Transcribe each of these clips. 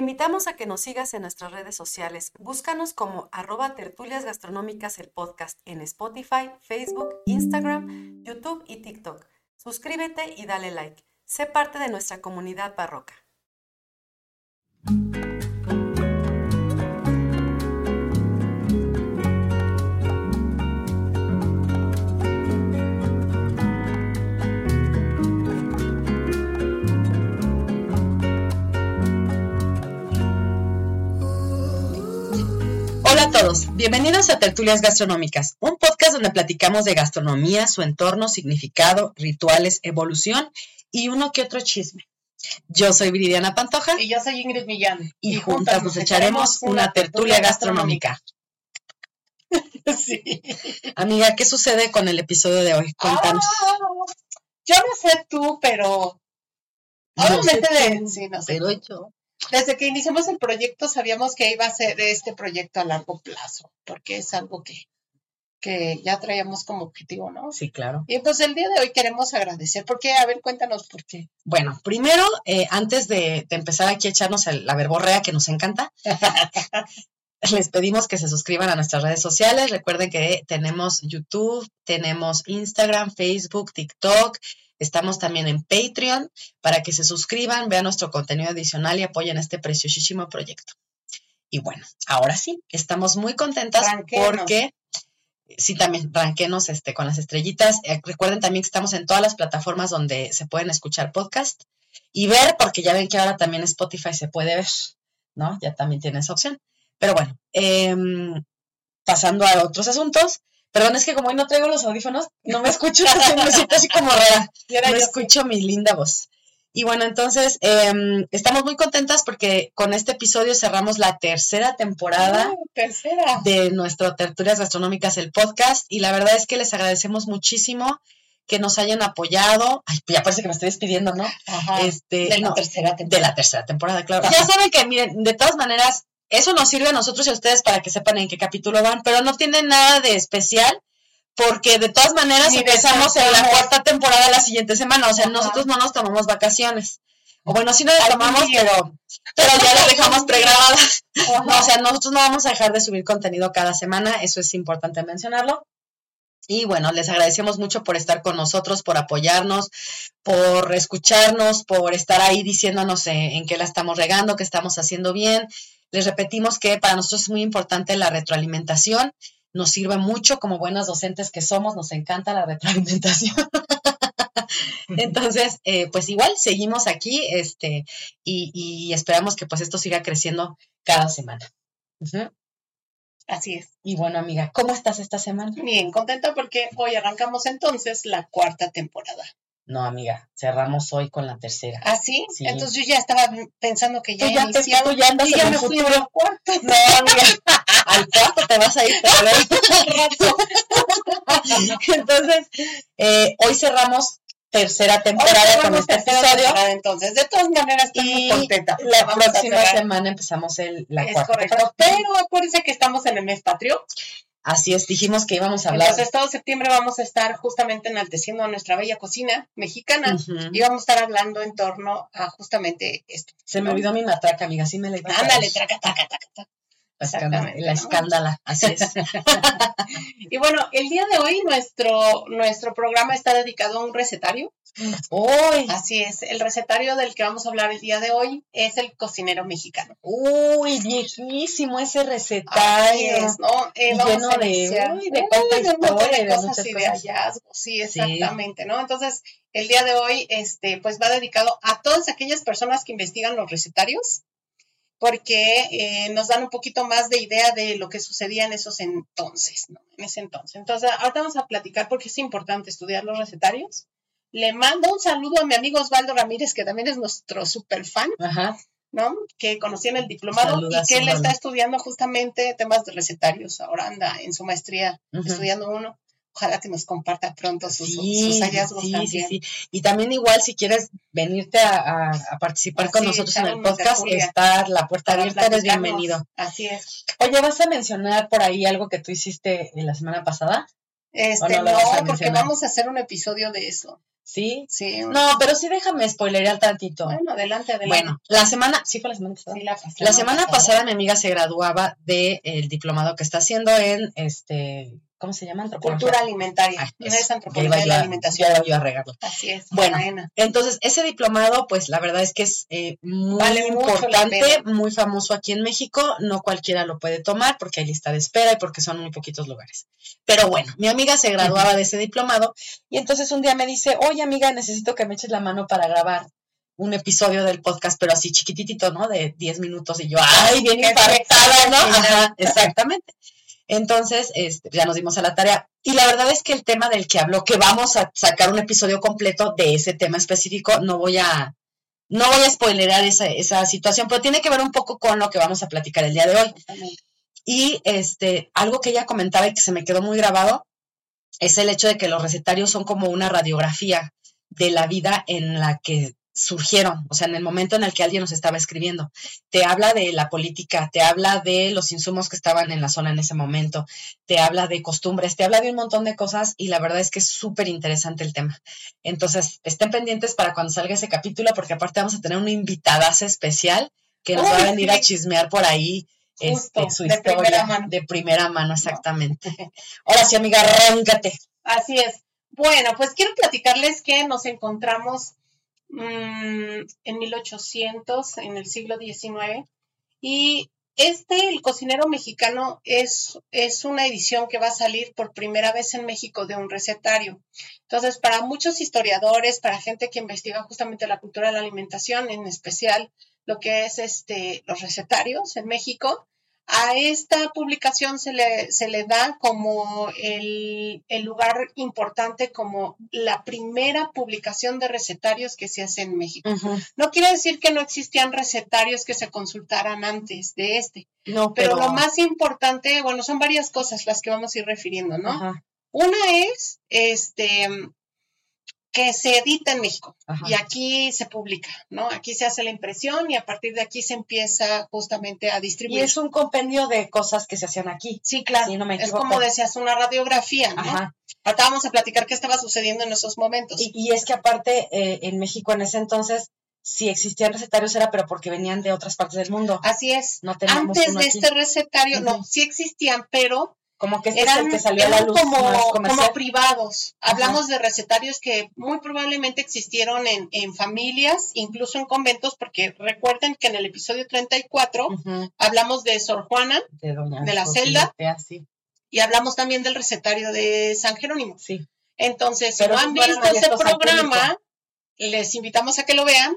Invitamos a que nos sigas en nuestras redes sociales. Búscanos como arroba tertulias gastronómicas el podcast en Spotify, Facebook, Instagram, YouTube y TikTok. Suscríbete y dale like. Sé parte de nuestra comunidad barroca. A todos, bienvenidos a Tertulias Gastronómicas, un podcast donde platicamos de gastronomía, su entorno, significado, rituales, evolución y uno que otro chisme. Yo soy Viridiana Pantoja Y yo soy Ingrid Millán. y juntas nos echaremos una tertulia gastronómica. Sí. Amiga, ¿qué sucede con el episodio de hoy? Cuéntanos. Ah, yo no sé tú, pero No obviamente sé de- sí, no sé. pero yo. Desde que iniciamos el proyecto sabíamos que iba a ser este proyecto a largo plazo, porque es algo que, que ya traíamos como objetivo, ¿no? Sí, claro. Y entonces el día de hoy queremos agradecer, porque, a ver, cuéntanos por qué. Bueno, primero, eh, antes de, de empezar aquí a echarnos el- la verborrea que nos encanta, les pedimos que se suscriban a nuestras redes sociales. Recuerden que tenemos YouTube, tenemos Instagram, Facebook, TikTok. Estamos también en Patreon para que se suscriban, vean nuestro contenido adicional y apoyen este preciosísimo proyecto. Y bueno, ahora sí, estamos muy contentas Ranquenos. porque sí también ranquenos este, con las estrellitas. Eh, recuerden también que estamos en todas las plataformas donde se pueden escuchar podcast y ver, porque ya ven que ahora también Spotify se puede ver, ¿no? Ya también tiene esa opción. Pero bueno, em, pasando a otros asuntos. Perdón, es que como hoy no traigo los audífonos, no me escucho, me siento así como rara. No escucho mi linda voz. Y bueno, entonces em, estamos muy contentas porque con este episodio cerramos la tercera temporada Ah, tercera. de nuestro Tertulias Gastronómicas, el podcast, y la verdad es que les agradecemos muchísimo que nos hayan apoyado. Ay, ya parece que me estoy despidiendo, ¿no? Ajá. Este, de la no, tercera de temporada. la tercera temporada, claro. Ya saben que, miren, de todas maneras, eso nos sirve a nosotros y a ustedes para que sepan en qué capítulo van, pero no tiene nada de especial. Porque de todas maneras Ni empezamos en la cuarta temporada la siguiente semana, o sea, Ajá. nosotros no nos tomamos vacaciones. O bueno, sí nos las tomamos, pero, pero ya las dejamos pregrabadas. No, o sea, nosotros no vamos a dejar de subir contenido cada semana, eso es importante mencionarlo. Y bueno, les agradecemos mucho por estar con nosotros, por apoyarnos, por escucharnos, por estar ahí diciéndonos en, en qué la estamos regando, qué estamos haciendo bien. Les repetimos que para nosotros es muy importante la retroalimentación. Nos sirve mucho como buenas docentes que somos, nos encanta la retroalimentación. Entonces, eh, pues igual seguimos aquí este, y, y esperamos que pues esto siga creciendo cada semana. Así es. Y bueno, amiga, ¿cómo estás esta semana? Bien, contenta porque hoy arrancamos entonces la cuarta temporada. No, amiga, cerramos hoy con la tercera. ¿Ah, sí? Sí. Entonces yo ya estaba pensando que ya Tú ya te- iniciaba tú ya andas y en ya me fui futuro. al cuarto. No, amiga, al cuarto te vas a ir. luego- Entonces, eh, hoy cerramos tercera temporada con este episodio. Entonces, de todas maneras, estoy muy contenta. la próxima semana empezamos el, la Es cuarta correcto. temporada. Pero acuérdense que estamos en el mes patrio. Así es, dijimos que íbamos a hablar. Entonces, todo septiembre vamos a estar justamente enalteciendo a nuestra bella cocina mexicana. Ujú. Y vamos a estar hablando en torno a justamente esto. Se me olvidó mi matraca, amiga, sí me la iba a Ándale, traca, traca, traca, traca. La escándala, así es. Y bueno, el día de hoy nuestro, nuestro programa está dedicado a un recetario. Uy, Así es, el recetario del que vamos a hablar el día de hoy es el cocinero mexicano. uy, viejísimo ese Así recetario. es, ¿no? Eh, lleno de- iniciar- uy, de Uy, cuánta un montón historia y de de cosas y de hallazgos, sí, exactamente, ¿no? Entonces, el día de hoy, este, pues va dedicado a todas aquellas personas que investigan los recetarios, porque eh, nos dan un poquito más de idea de lo que sucedía en esos entonces, ¿no? En ese entonces. Entonces, ahorita vamos a platicar porque es importante estudiar los recetarios. Le mando un saludo a mi amigo Osvaldo Ramírez, que también es nuestro super fan, Ajá. ¿no? Que conocí en el diplomado Saludas, y que él Osvaldo. está estudiando justamente temas de recetarios. Ahora anda en su maestría estudiando uno. Ojalá que nos comparta pronto sus, Sí, sus hallazgos sí, sí, también. sí. Y también igual si quieres venirte a, a- a participar con Así, nosotros en el podcast, está la puerta Para abierta, eres bienvenido. Así es. Oye, ¿vas a mencionar por ahí algo que tú hiciste en la semana pasada? Este, no no, porque vamos a hacer un episodio de eso. ¿Sí? Sí. No, pero sí déjame spoilerear tantito. Bueno, adelante, adelante. Bueno, la semana, sí fue la semana pasada. Sí, la, pasada, La semana pasada mi amiga se graduaba del diplomado que está haciendo en este, ¿cómo se llama? Antropología. Cultura alimentaria. Ah, no es que antropología de la a- alimentación. ya iba yo a. Así es. Bueno, buena. Entonces, ese diplomado, pues la verdad es que es eh, muy Vale importante, muy famoso aquí en México. No cualquiera lo puede tomar porque hay lista de espera y porque son muy poquitos lugares. Pero bueno, mi amiga se graduaba de ese diplomado y entonces un día me dice, oye amiga, necesito que me eches la mano para grabar un episodio del podcast, pero así chiquititito, ¿no? De 10 minutos y yo, ay, bien infartada, ¿no? Ajá, exactamente. Entonces, este, ya nos dimos a la tarea. Y la verdad es que el tema del que habló, que vamos a sacar un episodio completo de ese tema específico, no voy a, no voy a spoilerar esa, esa situación, pero tiene que ver un poco con lo que vamos a platicar el día de hoy. Y este, algo que ella comentaba y que se me quedó muy grabado es el hecho de que los recetarios son como una radiografía de la vida en la que surgieron, o sea, en el momento en el que alguien nos estaba escribiendo. Te habla de la política, te habla de los insumos que estaban en la zona en ese momento, te habla de costumbres, te habla de un montón de cosas y la verdad es que es súper interesante el tema. Entonces, estén pendientes para cuando salga ese capítulo porque aparte vamos a tener una invitadaza especial que nos va a venir sí. a chismear por ahí Justo, este, su de historia primera mano. de primera mano, exactamente. Ahora sí, amiga, arráncate. Así es. Bueno, pues quiero platicarles que nos encontramos mm, en 1800, en el siglo XIX, y este, El cocinero mexicano, es, es una edición que va a salir por primera vez en México de un recetario. Entonces, para muchos historiadores, para gente que investiga justamente la cultura de la alimentación, en especial lo que es este, los recetarios en México, a esta publicación se le, se le da como el, el lugar importante como la primera publicación de recetarios que se hace en México. No quiere decir que no existían recetarios que se consultaran antes de este, No, pero, lo más importante, bueno, son varias cosas las que vamos a ir refiriendo, ¿no? Una es este que se edita en México ajá. y aquí se publica, ¿no? Aquí se hace la impresión y a partir de aquí se empieza justamente a Y distribuir. es un compendio de cosas que se hacían aquí. Sí, claro. Sí, no me es como decías, una radiografía, ¿no? Ajá. Ahorita vamos a platicar qué estaba sucediendo en esos momentos. Y, y es que aparte, eh, en México en ese entonces, si existían recetarios era pero porque venían de otras partes del mundo. Así es. No teníamos Antes de aquí. este recetario, no, sí existían, pero Como que este es eran, el que salió a la luz como, como privados. Ajá. Hablamos de recetarios que muy probablemente existieron en, en familias, incluso en conventos, porque recuerden que en el episodio 34 Ujú, hablamos de Sor Juana De, doña de la celda. Tea, sí, y hablamos también del recetario de San Jerónimo. sí. Entonces, si no han visto ese programa, les invitamos a que lo vean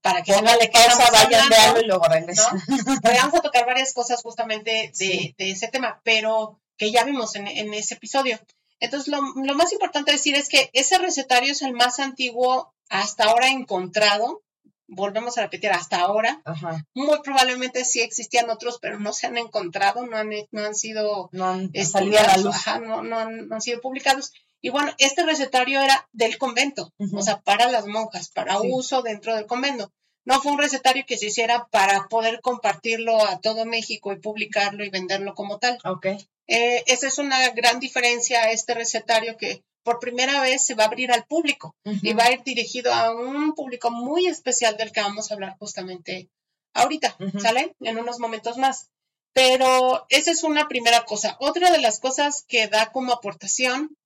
para que Póngale qué pausa, vayan, veanlo y luego regresen. ¿no? Vamos a tocar varias cosas justamente de, Sí. de ese tema, pero que ya vimos en, en ese episodio. Entonces, lo, lo más importante decir es que ese recetario es el más antiguo hasta ahora encontrado. Volvemos a repetir, hasta ahora. Ajá. Muy probablemente sí existían otros, pero no se han encontrado, no han, no han sido No han estudiados, salido a la luz. ajá, no, no han, no han sido publicados. Y bueno, este recetario era del convento, o sea, para las monjas, para Sí. uso dentro del convento. No fue un recetario que se hiciera para poder compartirlo a todo México y publicarlo y venderlo como tal. Ok. Eh, esa es una gran diferencia a este recetario que por primera vez se va a abrir al público y va a ir dirigido a un público muy especial del que vamos a hablar justamente ahorita, Ujú. ¿sale? En unos momentos más. Pero esa es una primera cosa. Otra de las cosas que da como aportación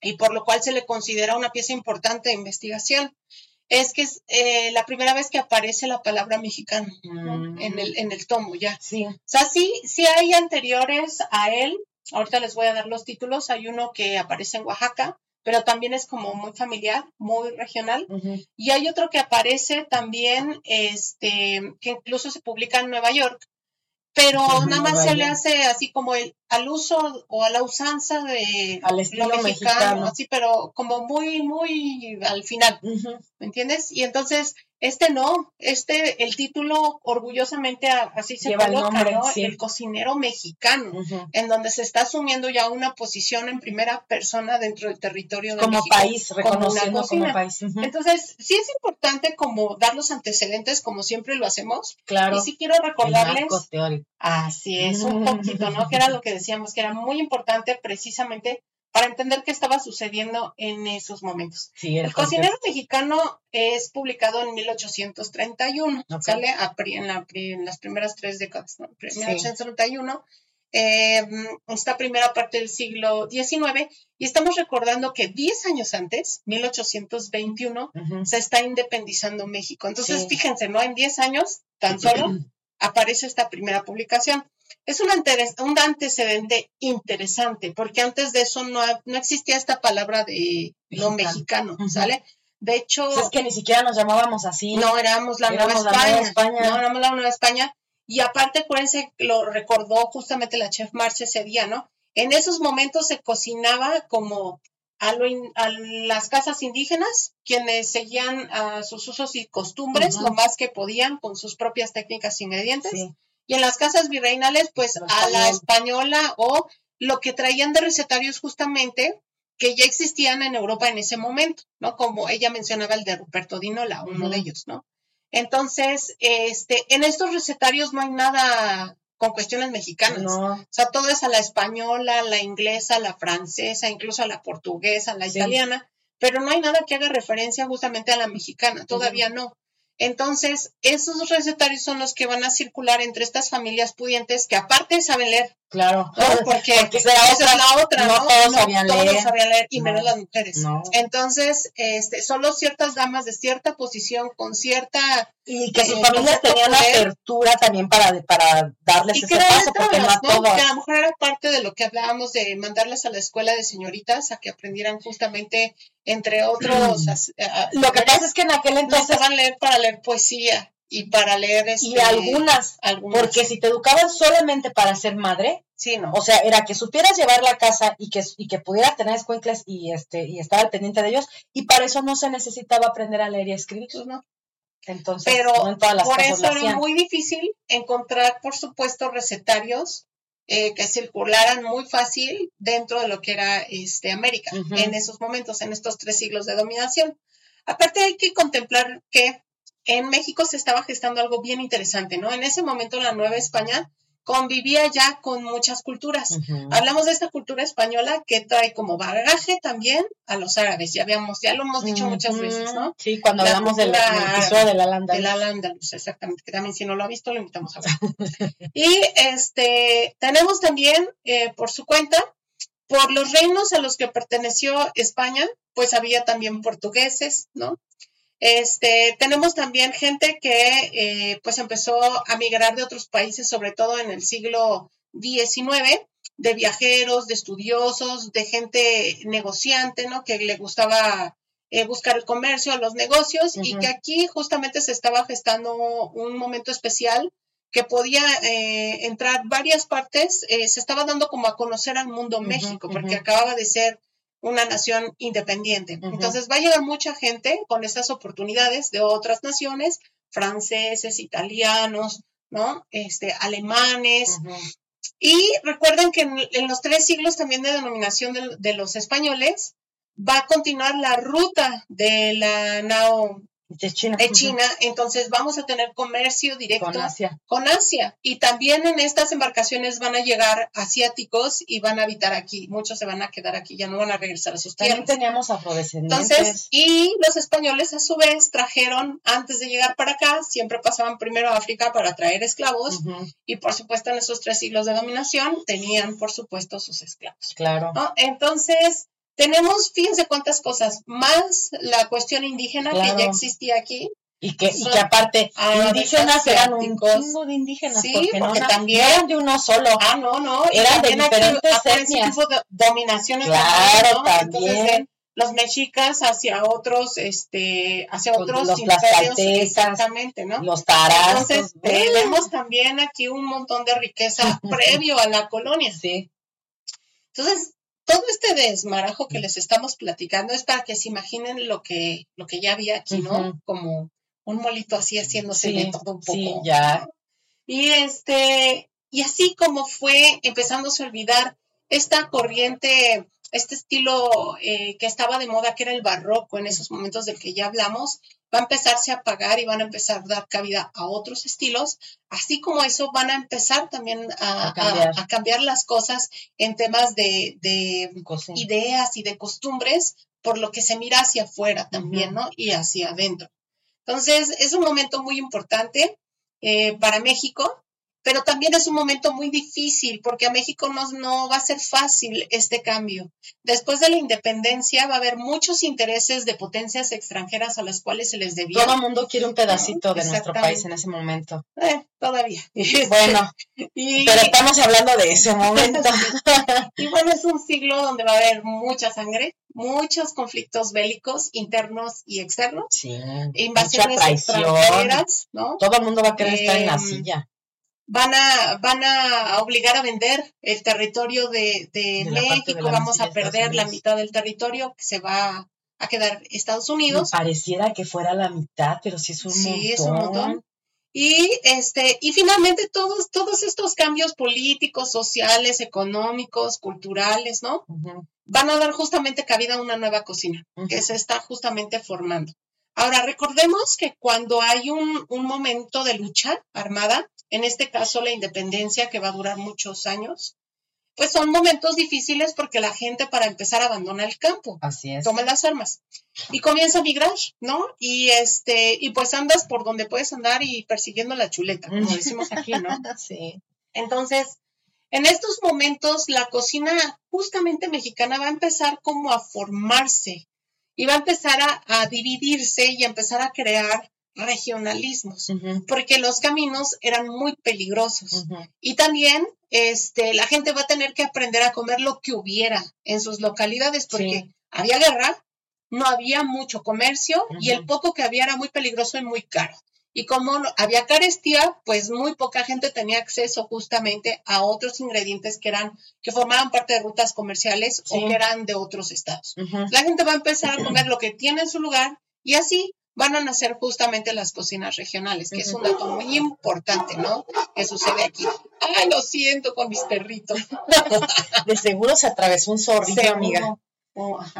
y por lo cual se le considera una pieza importante de investigación es que es eh, la primera vez que aparece la palabra mexicano ¿no? Mm. en, el, en el tomo ya. Sí. O sea, sí, sí hay anteriores a él. Ahorita les voy a dar los títulos. Hay uno que aparece en Oaxaca, pero también es como muy familiar, muy regional. Y hay otro que aparece también, este, que incluso se publica en Nueva York, pero nada más se le hace así como el al uso o a la usanza de Al estilo lo mexicano, mexicano. así, pero como muy, muy al final. ¿me entiendes? Y entonces, este no, este, el título orgullosamente así se Lleva el coloca, nombre, ¿no? sí. El cocinero mexicano, en donde se está asumiendo ya una posición en primera persona dentro del territorio de Como México. país, reconociendo como, país. Entonces, sí es importante como dar los antecedentes, como siempre lo hacemos, Claro. y sí quiero El recordarles, así es, un poquito, ¿no? Que era lo que decíamos, que era muy importante precisamente para entender qué estaba sucediendo en esos momentos. Sí, el cocinero mexicano es publicado en 1831, sale en, las primeras tres décadas, ¿no? 1831. Em, esta primera parte del siglo XIX, y estamos recordando que 10 años antes, 1821, se está independizando México. Entonces, fíjense, ¿no? En 10 años, tan solo, aparece esta primera publicación. Es un, un antecedente interesante, porque antes de eso no, no existía esta palabra de lo mexicano, ¿sale? De hecho... Es que ni siquiera nos llamábamos así. No, éramos la, Nueva, España. No, éramos la Nueva España. Y aparte, acuérdense, lo recordó justamente la chef Marche ese día, ¿no? En esos momentos se cocinaba como a, las casas indígenas, quienes seguían a sus usos y costumbres lo más que podían con sus propias técnicas e ingredientes. Y en las casas virreinales, pues a la española o lo que traían de recetarios justamente que ya existían en Europa en ese momento, ¿no? Como ella mencionaba el de Ruperto Dinola, uno de ellos, ¿no? Entonces, este, en estos recetarios no hay nada con cuestiones mexicanas. O sea, todo es a la española, la inglesa, la francesa, incluso a la portuguesa, la italiana, pero no hay nada que haga referencia justamente a la mexicana, todavía no. Entonces, esos recetarios son los que van a circular entre estas familias pudientes que aparte saben leer. Claro. Porque, esa es la otra, ¿no? Todos, sabían, leer. y menos las mujeres. Entonces, este, solo ciertas damas de cierta posición, con cierta... Y que sus eh, familias tenían apertura también para, para darles ese paso, porque no, Que a lo mejor era parte de lo que hablábamos de mandarles a la escuela de señoritas a que aprendieran justamente, entre otros... lo que pasa es que en aquel entonces... van a leer para leer poesía y para leer este, y algunas, porque si te educaban solamente para ser madre sí no o sea era que supieras llevar la casa y que y que pudieras tener escuincles y este y estar al pendiente de ellos y para eso no se necesitaba aprender a leer y escribir pues no. entonces pero por eso era muy difícil encontrar por supuesto recetarios eh, que circularan muy fácil dentro de lo que era este América en esos momentos en estos tres siglos de dominación. Aparte hay que contemplar que en México se estaba gestando algo bien interesante, ¿no? En ese momento la Nueva España convivía ya con muchas culturas. Hablamos de esta cultura española que trae como bagaje también a los árabes. Ya habíamos, ya lo hemos dicho muchas veces, ¿no? Sí, cuando hablamos del, episodio de la Landa. De la Landa, exactamente. Que también si no lo ha visto, lo invitamos a ver. y este, tenemos también, eh, por su cuenta, por los reinos a los que perteneció España, pues había también portugueses, ¿no? Este, tenemos también gente que eh, pues empezó a migrar de otros países, sobre todo en el siglo XIX, de viajeros, de estudiosos, de gente negociante, ¿no? Que le gustaba eh, buscar el comercio, los negocios, y que aquí justamente se estaba gestando un momento especial que podía eh, entrar varias partes, se estaba dando como a conocer al mundo México, porque acababa de ser una nación independiente. Entonces va a llegar mucha gente con estas oportunidades de otras naciones, franceses, italianos, ¿no? Este, alemanes. Y recuerden que en, los tres siglos también de denominación de, los españoles va a continuar la ruta de la nao de China. China, entonces vamos a tener comercio directo con Asia. con Asia. Y también en estas embarcaciones van a llegar asiáticos y van a habitar aquí. Muchos se van a quedar aquí, ya no van a regresar a sus tierras. También teníamos afrodescendientes. Entonces, y los españoles a su vez trajeron, antes de llegar para acá, siempre pasaban primero a África para traer esclavos. Y por supuesto, en esos tres siglos de dominación, tenían, por supuesto, sus esclavos. Claro. Entonces, tenemos, fíjense cuántas cosas, más la cuestión indígena que ya existía aquí. Y que, y que aparte, indígenas eran un chingo de indígenas, sí, porque, no, también eran de uno solo. Ah, no, no. Eran de diferentes etnias. Tipo de dominaciones claro, también. los mexicas hacia otros, este, hacia otros los imperios, exactamente, ¿no? Los tarazos. Entonces, tenemos también aquí un montón de riqueza previo a la colonia. Sí. Entonces, todo este desmarajo que les estamos platicando es para que se imaginen lo que, lo que ya había aquí, ¿no? Como un molito así haciéndose de todo un poco. Sí, ya. Y este, y así como fue empezándose a olvidar esta corriente este estilo eh, que estaba de moda, que era el barroco en esos momentos del que ya hablamos, va a empezarse a apagar y van a empezar a dar cabida a otros estilos, así como eso van a empezar también a, cambiar. las cosas en temas de, ideas y de costumbres, por lo que se mira hacia afuera también, ¿no? Y hacia adentro. Entonces, es un momento muy importante eh, para México pero también es un momento muy difícil porque a México no, no, va a ser fácil este cambio. Después de la independencia va a haber muchos intereses de potencias extranjeras a las cuales se les debía. Todo el mundo quiere un pedacito de nuestro país en ese momento. Eh, todavía. Bueno, pero estamos hablando de ese momento. y bueno, es un siglo donde va a haber mucha sangre, muchos conflictos bélicos internos y externos. Sí. Invasiones extranjeras, ¿no? Todo el mundo va a querer estar en la em, silla van a, van a obligar a vender el territorio de, México, vamos a perder la mitad del territorio que se va a quedar Estados Unidos. pareciera que fuera la mitad, pero sí es un montón. Sí, es un montón. Y este, y finalmente todos, todos estos cambios políticos, sociales, económicos, culturales, ¿no? Van a dar justamente cabida a una nueva cocina, que se está justamente formando. Ahora, recordemos que cuando hay un, un momento de lucha armada, en este caso la independencia que va a durar muchos años, pues son momentos difíciles porque la gente para empezar abandona el campo. Así es. Toma las armas y comienza a migrar, ¿no? Y este y pues andas por donde puedes andar y persiguiendo la chuleta, como decimos aquí, ¿no? sí. Entonces, en estos momentos la cocina justamente mexicana va a empezar como a formarse y va a empezar a, a dividirse y a empezar a crear regionalismos, porque los caminos eran muy peligrosos. Y también este, la gente va a tener que aprender a comer lo que hubiera en sus localidades, porque había guerra, no había mucho comercio y el poco que había era muy peligroso y muy caro. Y como había carestía, pues muy poca gente tenía acceso justamente a otros ingredientes que eran, que formaban parte de rutas comerciales o que eran de otros estados. La gente va a empezar a comer lo que tiene en su lugar y así van a nacer justamente las cocinas regionales, que es un dato muy importante, ¿no? Que sucede aquí. Ay, lo siento con mis perritos. De seguro se atravesó un zorrillo, amiga.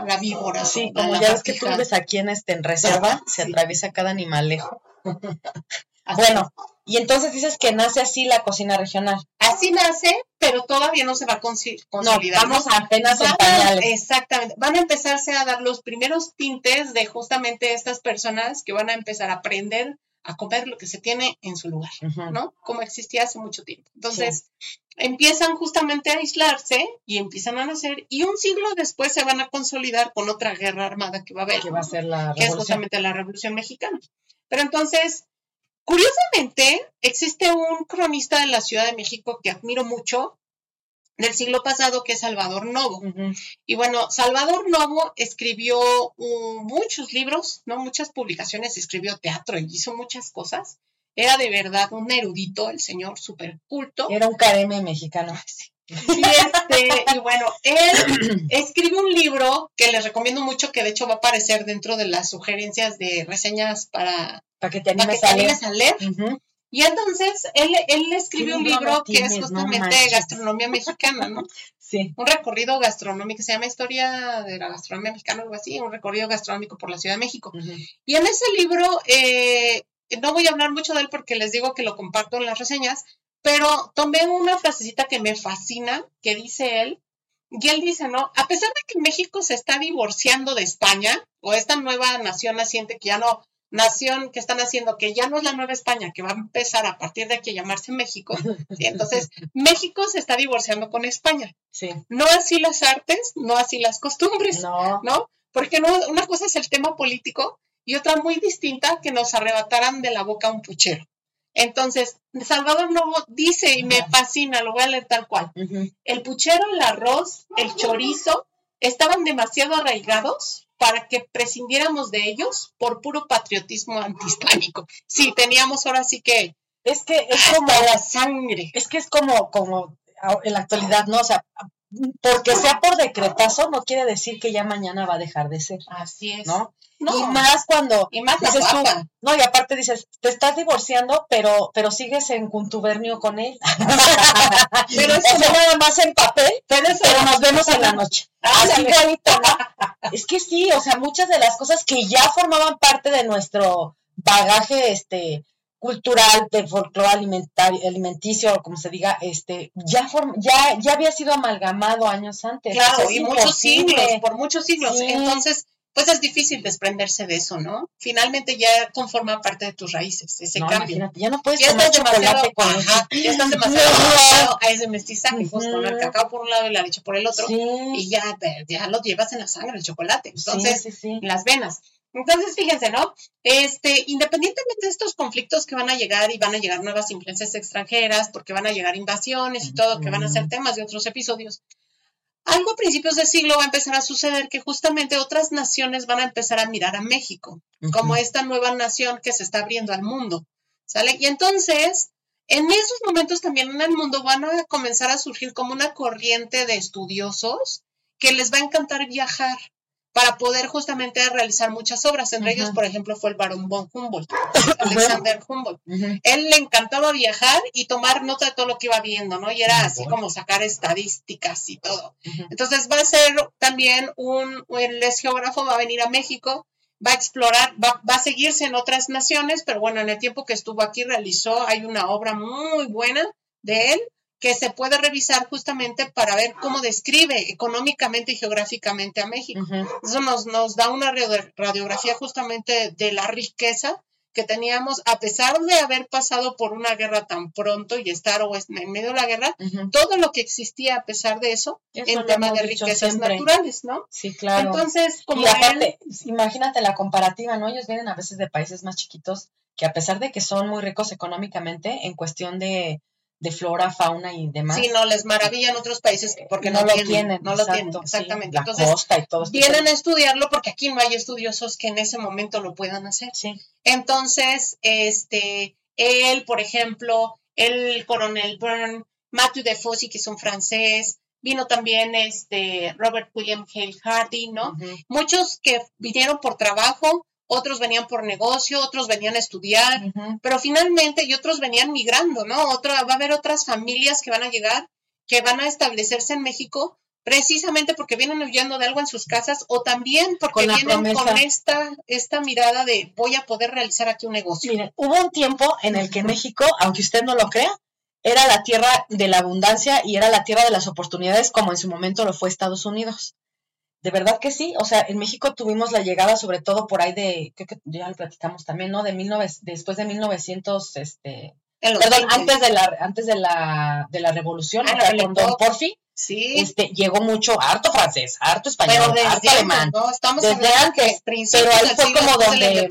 la víbora. Sí, como ya ves que tú ves aquí en este en reserva, se atraviesa cada animalejo. bueno, y entonces dices que nace así la cocina regional. Así nace, pero todavía no se va a consolidar. No, vamos apenas en pañales. Exactamente. Van a empezarse a dar los primeros tintes de justamente estas personas que van a empezar a aprender a comer lo que se tiene en su lugar, ¿no? Como existía hace mucho tiempo. Entonces, empiezan justamente a aislarse y empiezan a nacer y un siglo después se van a consolidar con otra guerra armada que va a haber. Que va a ser la Que es justamente la Revolución Mexicana. Pero entonces, Curiosamente, existe un cronista de la Ciudad de México que admiro mucho del siglo pasado, que es Salvador Novo. Y bueno, Salvador Novo escribió muchos libros, ¿no? Muchas publicaciones, escribió teatro y hizo muchas cosas. Era de verdad un erudito, el señor súper culto. Era un careme mexicano. Y, este, y bueno, él escribe un libro que les recomiendo mucho, que de hecho va a aparecer dentro de las sugerencias de reseñas para, para que te animes, a leer. Y entonces él, él escribe un libro que es justamente gastronomía mexicana, ¿no? Sí. Un recorrido gastronómico, se llama Historia de la Gastronomía Mexicana, algo así, un recorrido gastronómico por la Ciudad de México. Y en ese libro, eh, no voy a hablar mucho de él porque les digo que lo comparto en las reseñas, pero tomé una frasecita que me fascina, que dice él, y él dice, ¿no? A pesar de que México se está divorciando de España, o esta nueva nación naciente que ya no, nación que están haciendo, que ya no es la Nueva España, que va a empezar a partir de aquí a llamarse México. Entonces, México se está divorciando con España. Sí. No así las artes, no así las costumbres, no. ¿no? Porque no, una cosa es el tema político y otra muy distinta que nos arrebataran de la boca un puchero. Entonces, Salvador Novo dice, y me fascina, lo voy a leer tal cual, el puchero, el arroz, el chorizo, estaban demasiado arraigados para que prescindiéramos de ellos por puro patriotismo antihispánico. Sí, teníamos ahora sí que... Es que es como la sangre. Es que es como, como en la actualidad, ¿no? O sea, porque sea por decretazo no quiere decir que ya mañana va a dejar de ser. Así es. ¿No? Y más cuando y más dices tú, no, y aparte dices, te estás divorciando, pero, pero sigues en contubernio con él. pero eso nada más en papel, pero, nos vemos en la noche. Así igualito, ¿no? es que sí, o sea, muchas de las cosas que ya formaban parte de nuestro bagaje, este, cultural, de folclore alimentario, alimenticio, como se diga, este, ya, ya, ya había sido amalgamado años antes. Claro, y muchos siglos, por muchos siglos. Entonces, pues es difícil desprenderse de eso, ¿no? Finalmente ya conforma parte de tus raíces, ese cambio. ya no puedes ya estás demasiado, con ajá, ya estás demasiado a ese mestizaje, pues con el cacao por un lado y la leche por el otro, y ya, ya lo llevas en la sangre, el chocolate, entonces, en las venas. Entonces, fíjense, ¿no? Este, independientemente de estos conflictos que van a llegar y van a llegar nuevas influencias extranjeras, porque van a llegar invasiones y todo, que van a ser temas de otros episodios, algo a principios de siglo va a empezar a suceder que justamente otras naciones van a empezar a mirar a México como esta nueva nación que se está abriendo al mundo, ¿sale? Y entonces, en esos momentos también en el mundo van a comenzar a surgir como una corriente de estudiosos que les va a encantar viajar, para poder justamente realizar muchas obras. Entre ellos, por ejemplo, fue el barón von Humboldt, Alexander Humboldt. Él le encantaba viajar y tomar nota de todo lo que iba viendo, ¿no? Y era así como sacar estadísticas y todo. Entonces va a ser también un, él es geógrafo, va a venir a México, va a explorar, va, va a seguirse en otras naciones, pero bueno, en el tiempo que estuvo aquí realizó, hay una obra muy buena de él que se puede revisar justamente para ver cómo describe económicamente y geográficamente a México. Eso nos, nos da una radiografía justamente de la riqueza que teníamos, a pesar de haber pasado por una guerra tan pronto y estar en medio de la guerra, todo lo que existía a pesar de eso, en tema de riquezas naturales, ¿no? Sí, claro. Entonces, como y aparte, imagínate la comparativa, ¿no? Ellos vienen a veces de países más chiquitos que a pesar de que son muy ricos económicamente, en cuestión de de flora, fauna y demás. Sí, no, les maravillan otros países porque no, lo tienen, no lo tienen, exactamente. Entonces, y todo este vienen a estudiarlo porque aquí no hay estudiosos que en ese momento lo puedan hacer. Sí. Entonces, este, él, por ejemplo, el coronel Byrne, Matthew Defossy, que es un francés, vino también este Robert William Hale Hardy, ¿no? Muchos que vinieron por trabajo, otros venían por negocio, otros venían a estudiar, pero finalmente y otros venían migrando, ¿no? Otra, va a haber otras familias que van a llegar, que van a establecerse en México precisamente porque vienen huyendo de algo en sus casas o también porque vienen con esta, esta mirada de voy a poder realizar aquí un negocio. Miren, hubo un tiempo en el que México, aunque usted no lo crea, era la tierra de la abundancia y era la tierra de las oportunidades como en su momento lo fue Estados Unidos. De verdad que sí, o sea, en México tuvimos la llegada sobre todo por ahí de, creo que ya lo platicamos también, ¿no? De 19, después de 1900, este, perdón, antes de la, antes de la, de la revolución, ah, con Don Porfi, Sí. Este, llegó mucho, harto francés, harto español, harto alemán. ¿no? Estamos desde antes, pero ahí fue como donde,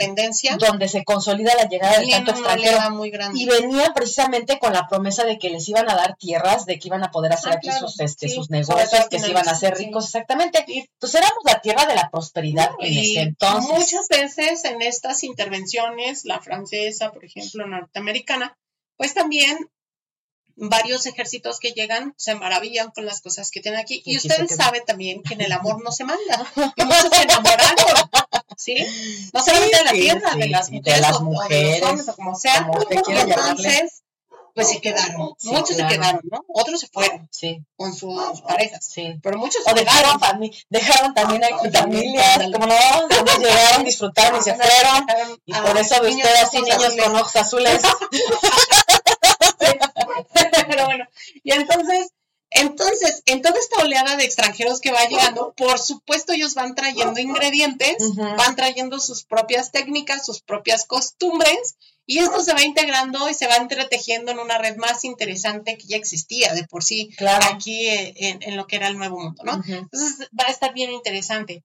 donde se consolida la llegada del tanto extranjero. Muy. Y venían precisamente con la promesa de que les iban a dar tierras, de que iban a poder hacer ah, aquí sus, este, sus negocios, que se iban a hacer ricos, exactamente. Entonces éramos la tierra de la prosperidad en ese entonces. Muchas veces en estas intervenciones, la francesa, por ejemplo, norteamericana, pues también varios ejércitos que llegan se maravillan con las cosas que tienen aquí. Y, ustedes saben también que en el amor no se manda. Y muchos se enamoraron, ¿sí? No solamente de la tierra, de las mujeres, de las mujeres o, de los hombres, o como sea. Como usted quiera Entonces, pues se quedaron. muchos se quedaron, ¿no? Otros se fueron sí. con sus parejas. Sí. Pero muchos o dejaron, dejaron también aquí familias, como no, llegaron, disfrutaron y se fueron. Y por eso usted así niños con ojos azules. Pero bueno, y entonces, entonces, en toda esta oleada de extranjeros que va llegando, por supuesto ellos van trayendo ingredientes, van trayendo sus propias técnicas, sus propias costumbres, y esto se va integrando y se va entretejiendo en una red más interesante que ya existía de por sí aquí eh, en, lo que era el Nuevo Mundo, ¿no? Entonces va a estar bien interesante.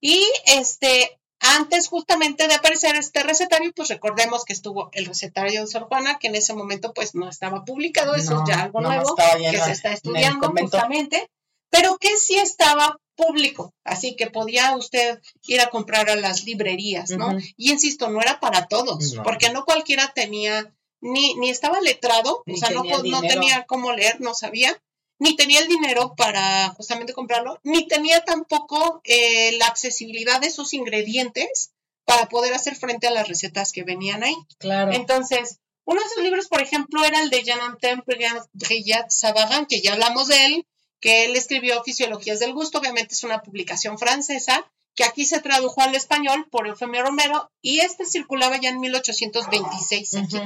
Y este, antes justamente de aparecer este recetario, pues recordemos que estuvo el recetario de Sor Juana, que en ese momento pues no estaba publicado, eso es ya algo nuevo que se está estudiando justamente, pero que sí estaba público, así que podía usted ir a comprar a las librerías, ¿no? Y insisto, no era para todos, porque no cualquiera tenía, ni, ni estaba letrado, o sea, no, no tenía cómo leer, no sabía, ni tenía el dinero para justamente comprarlo, ni tenía tampoco eh, la accesibilidad de esos ingredientes para poder hacer frente a las recetas que venían ahí. Claro. Entonces, uno de esos libros, por ejemplo, era el de Jean-Antoine Brillat Savarin, que ya hablamos de él, que él escribió Fisiologías del Gusto, obviamente es una publicación francesa, que aquí se tradujo al español por Eufemio Romero, y este circulaba ya en 1826 aquí.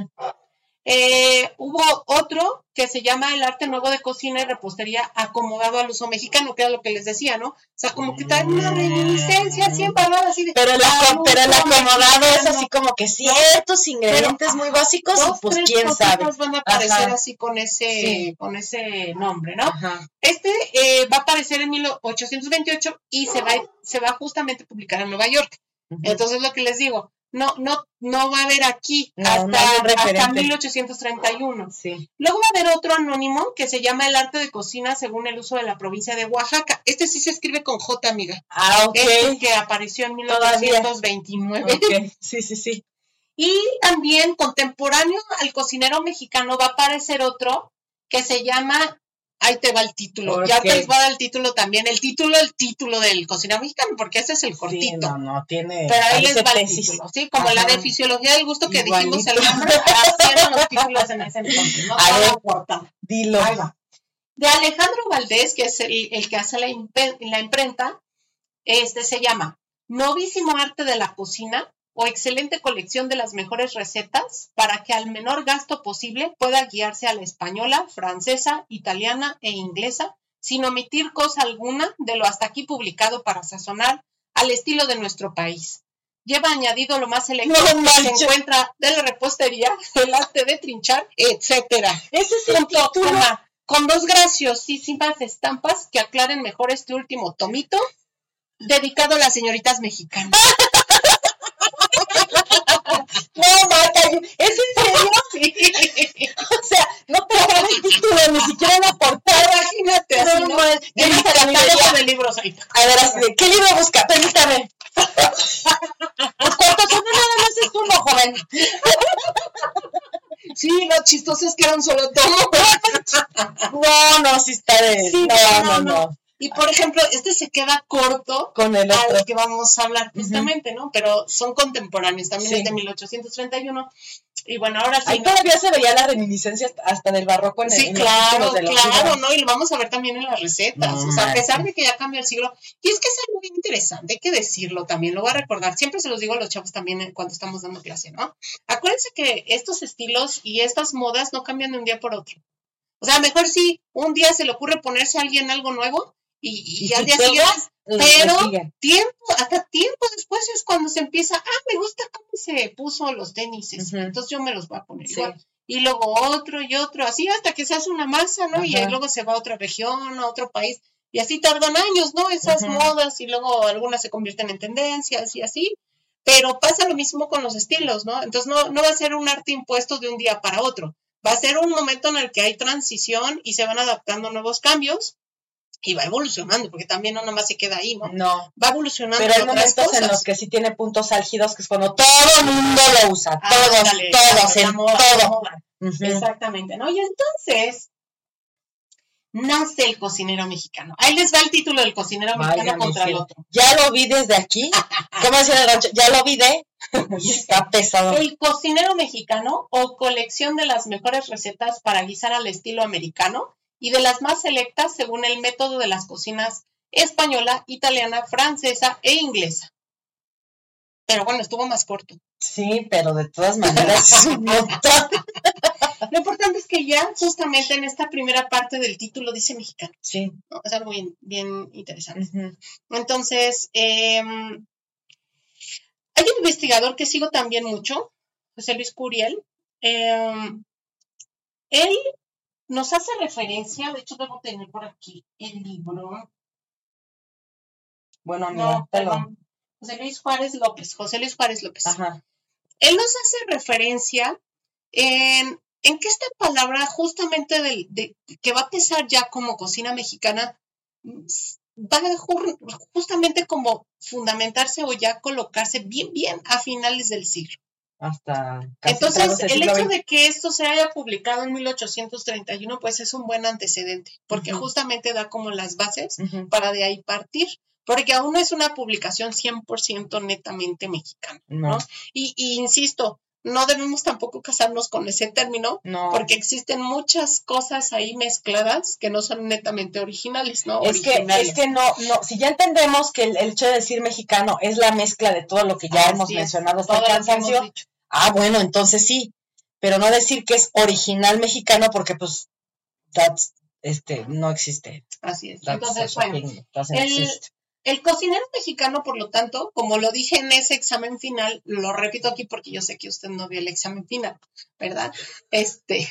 Eh, hubo otro que se llama El arte nuevo de cocina y repostería acomodado al uso mexicano, que era lo que les decía, ¿no? O sea, como que trae una reminiscencia siempre así de. Pero, la, pero el acomodado es así como que ciertos ingredientes muy básicos, pues quién sabe. van a aparecer así con ese, con ese nombre, ¿no? Este eh, va a aparecer en 1828 y se va, se va justamente a publicar en Nueva York. Entonces, lo que les digo, no, no, no va a haber aquí hasta, 1831. Sí. Luego va a haber otro anónimo que se llama El arte de cocina según el uso de la provincia de Oaxaca. Este sí se escribe con J, amiga. Ah, ok. Este que apareció en 1829. Sí, sí, sí. Y también contemporáneo al cocinero mexicano va a aparecer otro que se llama ahí te va el título. Ya te va a dar el título también. El título, el título del cocinero mexicano, porque ese es el cortito. no, no, tiene. Pero ahí les va el título, ¿sí? Como la de fisiología del gusto que dijimos el nombre, así eran los títulos en ese entonces, ¿no? A ver, dilo. Ahí va. De Alejandro Valdés, que es el, el que hace la, la imprenta, este se llama Novísimo Arte de la Cocina, o excelente colección de las mejores recetas para que al menor gasto posible pueda guiarse a la española, francesa, italiana e inglesa sin omitir cosa alguna de lo hasta aquí publicado para sazonar al estilo de nuestro país. Lleva añadido lo más selecto que se encuentra de la repostería, el arte de trinchar, etcétera. Ese es el título. Con dos graciosísimas estampas que aclaren mejor este último tomito dedicado a las señoritas mexicanas. No, Marta, ¿es en serio? Sí. O sea, no te agarra el título, ni siquiera la portada. Imagínate, así, ¿no? de libros ahí. A ver, así de, ¿qué libro busca? Permítame. Pues cuántos son, nada más es uno, joven. Sí, lo chistoso es que era un solo tomo. No, no, sí está de. Sí, no, no, no. Y por ejemplo, este se queda corto con el otro. al que vamos a hablar justamente, ¿no? Pero son contemporáneos, también es de 1831. Y bueno, ahora sí. Ahí todavía se veía la reminiscencia hasta del barroco en el Sí, claro, claro, ¿no? Y lo vamos a ver también en las recetas. o sea, a pesar de que ya cambia el siglo. Y es que es algo muy interesante, hay que decirlo también, lo voy a recordar. Siempre se los digo a los chavos también cuando estamos dando clase, ¿no? Acuérdense que estos estilos y estas modas no cambian de un día por otro. O sea, mejor si un día se le ocurre ponerse a alguien algo nuevo, y, y, al día siguiente, pero tiempo, hasta tiempo después es cuando se empieza, ah, me gusta cómo se puso los tenis, entonces yo me los voy a poner igual. Y luego otro y otro, así hasta que se hace una masa, ¿no? Y luego se va a otra región, a otro país, y así tardan años, ¿no? Esas modas, y luego algunas se convierten en tendencias y así. Pero pasa lo mismo con los estilos, ¿no? Entonces no, no va a ser un arte impuesto de un día para otro. Va a ser un momento en el que hay transición y se van adaptando nuevos cambios y va evolucionando, porque también no nomás se queda ahí, ¿no? No. Va evolucionando. Pero hay momentos en los que sí tiene puntos álgidos, que es cuando todo el mundo lo usa, ah, todos, todos, en todo. Exactamente, ¿no? Y entonces nace el cocinero mexicano. Ahí les va el título del cocinero mexicano contra el otro. Ya lo vi desde aquí. ¿Cómo decía el rancho? Ya lo vi de. Está pesado. El cocinero mexicano o colección de las mejores recetas para guisar al estilo americano y de las más selectas según el método de las cocinas española, italiana, francesa e inglesa. Pero bueno, estuvo más corto. Sí, pero de todas maneras es un Lo importante es que ya justamente en esta primera parte del título dice mexicano. Sí. Es algo bien, interesante. Entonces, em, hay un investigador que sigo también mucho, José Luis Curiel. Em, él nos hace referencia, de hecho debo tener por aquí el libro. Bueno, no, perdón. José Luis Juárez López, José Luis Juárez López. Ajá. Él nos hace referencia en, en que esta palabra justamente de, que va a empezar ya como cocina mexicana va a justamente como fundamentarse o ya colocarse bien, bien a finales del siglo. Hasta... Entonces, el hecho de que esto se haya publicado en 1831, pues es un buen antecedente, porque justamente da como las bases para de ahí partir porque aún no es una publicación 100% netamente mexicana, ¿no? Y, y, insisto, no debemos tampoco casarnos con ese término, porque existen muchas cosas ahí mezcladas que no son netamente originales, ¿no? Es que, es que no, no, si ya entendemos que el, hecho de decir mexicano es la mezcla de todo lo que ya hemos mencionado hasta el cansancio, ah, bueno, entonces sí, pero no decir que es original mexicano porque pues este no existe. Así es. entonces, bueno, el, el cocinero mexicano, por lo tanto, como lo dije en ese examen final, lo repito aquí porque yo sé que usted no vio el examen final, ¿verdad? Este,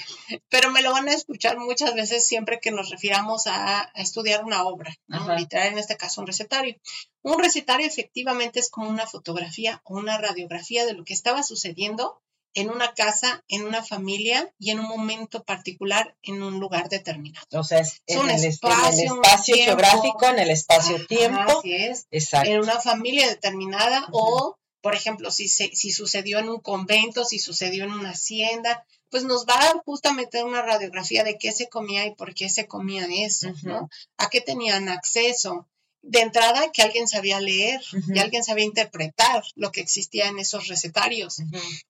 pero me lo van a escuchar muchas veces siempre que nos refiramos a, estudiar una obra, ¿no? literal en este caso un recetario. Un recetario efectivamente es como una fotografía o una radiografía de lo que estaba sucediendo en una casa, en una familia y en un momento particular en un lugar determinado. O sea, es, en, el, espacio, geográfico, en el espacio-tiempo. Es. Exacto. En una familia determinada o, por ejemplo, si, si sucedió en un convento, si sucedió en una hacienda, pues nos va a dar justamente una radiografía de qué se comía y por qué se comía eso, ¿no? A qué tenían acceso, de entrada que alguien sabía leer y alguien sabía interpretar lo que existía en esos recetarios.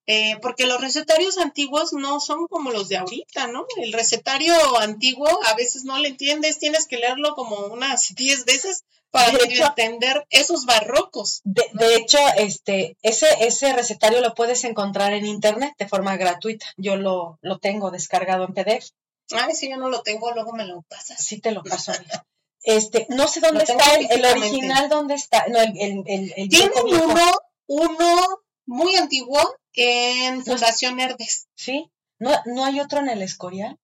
Eh, porque los recetarios antiguos no son como los de ahorita, ¿no? El recetario antiguo a veces no le entiendes, tienes que leerlo como unas 10 veces para entender esos barrocos. De, hecho, este, ese, ese recetario lo puedes encontrar en internet de forma gratuita. Yo lo, lo tengo descargado en PDF. Ay, si yo no lo tengo, luego me lo pasas. Sí, te lo paso. Este, no sé dónde está el, original, dónde está. No, el, el, el Tiene uno, uno muy antiguo en Fundación Herdes. ¿Sí? ¿No, ¿No hay otro en el Escorial?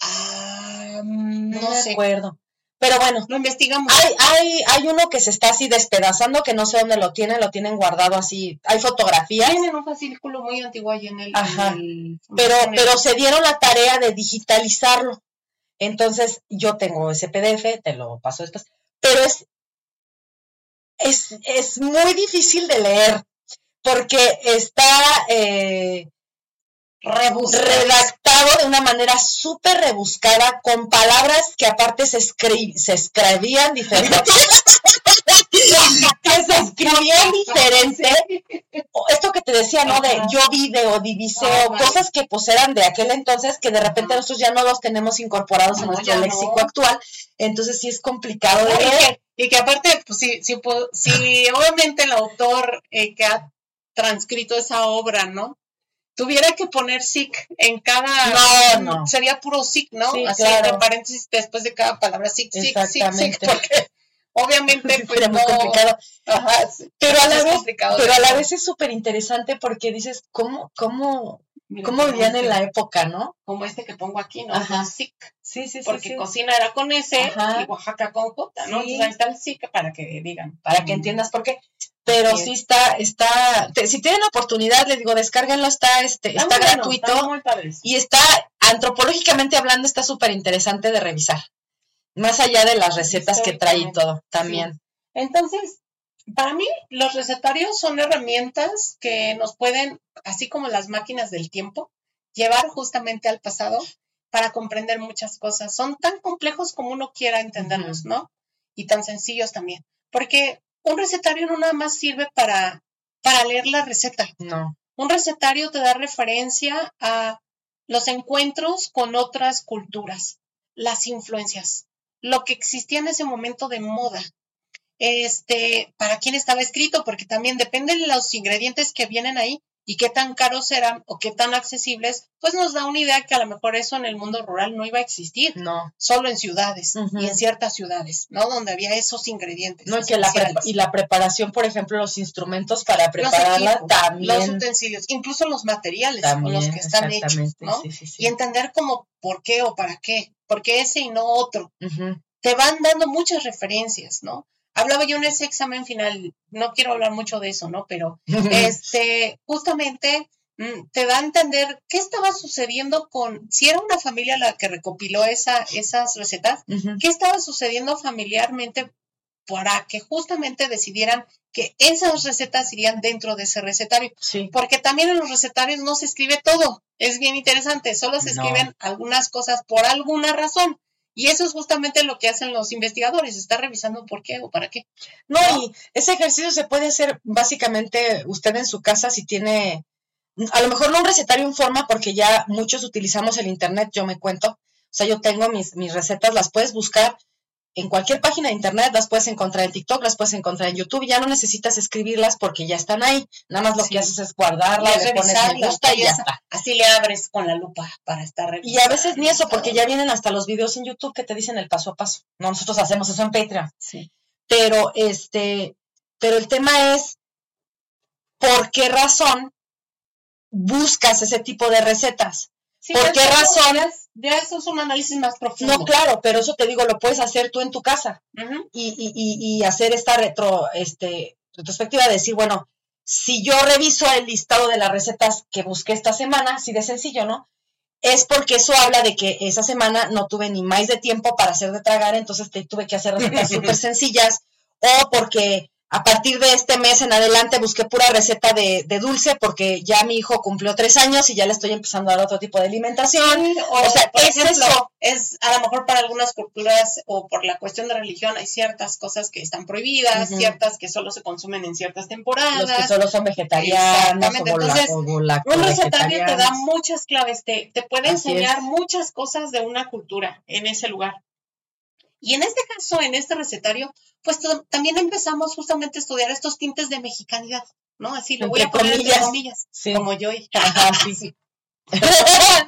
Ah, no, no me acuerdo. Pero bueno, lo investigamos. Hay, hay, hay uno que se está así despedazando, que no sé dónde lo tienen, lo tienen guardado así. Hay fotografías. Tienen un fascículo muy antiguo ahí en el. Ajá. pero, pero se dieron la tarea de digitalizarlo. Entonces, yo tengo ese PDF, te lo paso después, pero es, es, muy difícil de leer porque está eh, redactado de una manera súper rebuscada con palabras que aparte se, se escribían diferentes. se escribían diferente. Esto que te decía, ¿no? De yo video, diviseo, cosas que pues eran de aquel entonces que de repente nosotros ya no los tenemos incorporados en nuestro léxico actual. Entonces sí es complicado de. Y que, aparte, pues sí, sí, si obviamente el autor eh, que ha transcrito esa obra, ¿no? tuviera que poner SIC en cada. No, no. Sería puro SIC, ¿no? Así, de paréntesis después de cada palabra SIC, SIC, SIC, porque obviamente pues muy complicado. pero a la vez, pero a la vez es súper interesante porque dices, ¿cómo, cómo, cómo vivían en la época, no? Como este que pongo aquí, ¿no? Ajá. SIC. Sí, sí, sí. Porque cocina era con S y Oaxaca con J, ¿no? Entonces ahí está el SIC para que digan. Para que entiendas por qué pero sí está, está, si tienen oportunidad, les digo, descárguenlo, está, este, está, gratuito y está, antropológicamente hablando, está súper interesante de revisar, más allá de las recetas que trae y todo, también. Entonces, para mí, los recetarios son herramientas que nos pueden, así como las máquinas del tiempo, llevar justamente al pasado para comprender muchas cosas. Son tan complejos como uno quiera entenderlos, ¿no? Y tan sencillos también. Porque un recetario no nada más sirve para, para leer la receta. No. Un recetario te da referencia a los encuentros con otras culturas, las influencias, lo que existía en ese momento de moda. Este, para quién estaba escrito, porque también dependen de los ingredientes que vienen ahí, y qué tan caros eran o qué tan accesibles, pues nos da una idea que a lo mejor eso en el mundo rural no iba a existir. No. Solo en ciudades y en ciertas ciudades, ¿no? Donde había esos ingredientes. No, que la y la preparación, por ejemplo, los instrumentos para prepararla también. Los utensilios, incluso los materiales con los que están hechos, ¿no? y entender como por qué o para qué, porque ese y no otro. Te van dando muchas referencias, ¿no? Hablaba yo en ese examen final, no quiero hablar mucho de eso, ¿no? Pero este, justamente mm, te da a entender qué estaba sucediendo con, si era una familia la que recopiló esa, esas recetas, qué estaba sucediendo familiarmente para que justamente decidieran que esas recetas irían dentro de ese recetario. Sí. Porque también en los recetarios no se escribe todo. Es bien interesante. Solo se No. escriben algunas cosas por alguna razón. Y eso es justamente lo que hacen los investigadores. Está revisando por qué o para qué. No, y ese ejercicio se puede hacer básicamente usted en su casa si tiene, a lo mejor no un recetario en forma, porque ya muchos utilizamos el internet, yo me cuento. O sea, yo tengo mis, mis recetas, las puedes buscar en cualquier página de internet, las puedes encontrar en TikTok, las puedes encontrar en YouTube, ya no necesitas escribirlas porque ya están ahí. Nada más lo Sí. que haces es guardarlas, Y le pones me gusta y ya y está. Así le abres con la lupa para estar Y revisando. a veces ni eso, porque ya vienen hasta los videos en YouTube que te dicen el paso a paso. No, nosotros hacemos eso en Patreon. Sí. pero este, pero el tema es por qué razón buscas ese tipo de recetas. Sí, ¿Por qué razón? Ya, eso es un análisis más profundo. No, claro, pero eso te digo, lo puedes hacer tú en tu casa y, y, y, y hacer esta retro, este, retrospectiva de decir, bueno, si yo reviso el listado de las recetas que busqué esta semana, así de sencillo, ¿no? Es porque eso habla de que esa semana no tuve ni más de tiempo para hacer de tragar, entonces te tuve que hacer recetas súper sencillas, o porque a partir de este mes en adelante busqué pura receta de, de dulce porque ya mi hijo cumplió tres años y ya le estoy empezando a dar otro tipo de alimentación. Sí, o, o sea, por es ejemplo, eso. es a lo mejor para algunas culturas o por la cuestión de religión hay ciertas cosas que están prohibidas, ciertas que solo se consumen en ciertas Los que temporadas. solo son vegetarianos Exactamente, o, la, entonces, o Un recetario te da muchas claves, te, te puede Así enseñar es. muchas cosas de una cultura en ese lugar. Y en este caso, en este recetario, pues también empezamos justamente a estudiar estos tintes de mexicanidad, ¿no? Así lo voy a poner entre comillas. Sí. como yo. y- Ajá, sí, sí.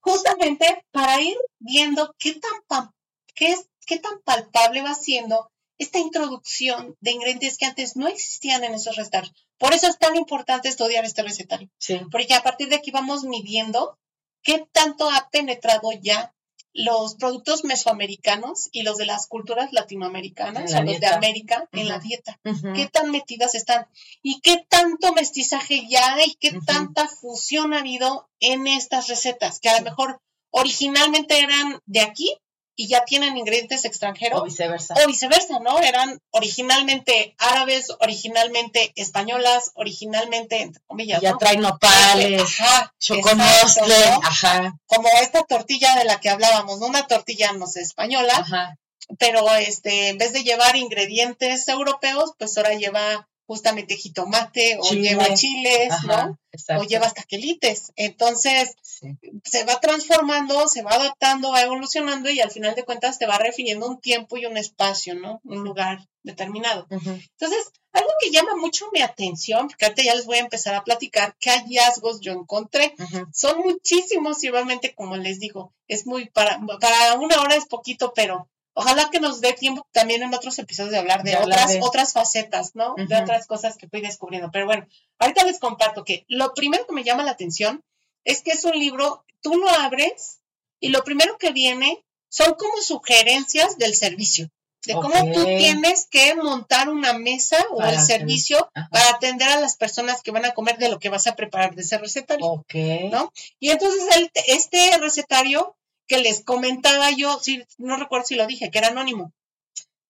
justamente para ir viendo qué tan, qué, es, qué tan palpable va siendo esta introducción de ingredientes que antes no existían en esos recetarios. Por eso es tan importante estudiar este recetario, Sí. porque a partir de aquí vamos midiendo qué tanto ha penetrado ya los productos mesoamericanos y los de las culturas latinoamericanas la o los de. América en la dieta. ¿Qué tan metidas están? ¿Y qué tanto mestizaje ya hay? ¿Qué tanta fusión ha habido en estas recetas? Que a lo mejor originalmente eran de aquí y ya tienen ingredientes extranjeros. O viceversa. O viceversa, ¿no? Eran originalmente árabes, originalmente españolas, originalmente, entre comillas, ya ¿no? trae nopales, Ajá, choconostle, exacto, ¿no? ajá, Como esta tortilla de la que hablábamos, ¿no? Una tortilla, no sé, española, ajá. pero este, en vez de llevar ingredientes europeos, pues ahora lleva justamente jitomate o Chile. lleva chiles, Ajá, ¿no? exacto. O lleva taquelites. Entonces, Sí. se va transformando, se va adaptando, va evolucionando y al final de cuentas te va refiriendo un tiempo y un espacio, ¿no? Un lugar determinado. Entonces, algo que llama mucho mi atención, porque ahorita ya les voy a empezar a platicar qué hallazgos yo encontré. Son muchísimos y obviamente, como les digo, es muy para, para una hora es poquito, pero ojalá que nos dé tiempo también en otros episodios de hablar de, otras, de- otras facetas, ¿no? De otras cosas que fui descubriendo. Pero bueno, ahorita les comparto que lo primero que me llama la atención es que es un libro, tú lo abres y lo primero que viene son como sugerencias del servicio. De cómo tú tienes que montar una mesa o Para el servicio Ajá. para atender a las personas que van a comer de lo que vas a preparar de ese recetario. Ok. ¿no? Y entonces el- este recetario que les comentaba yo, sí, no recuerdo si lo dije, que era anónimo.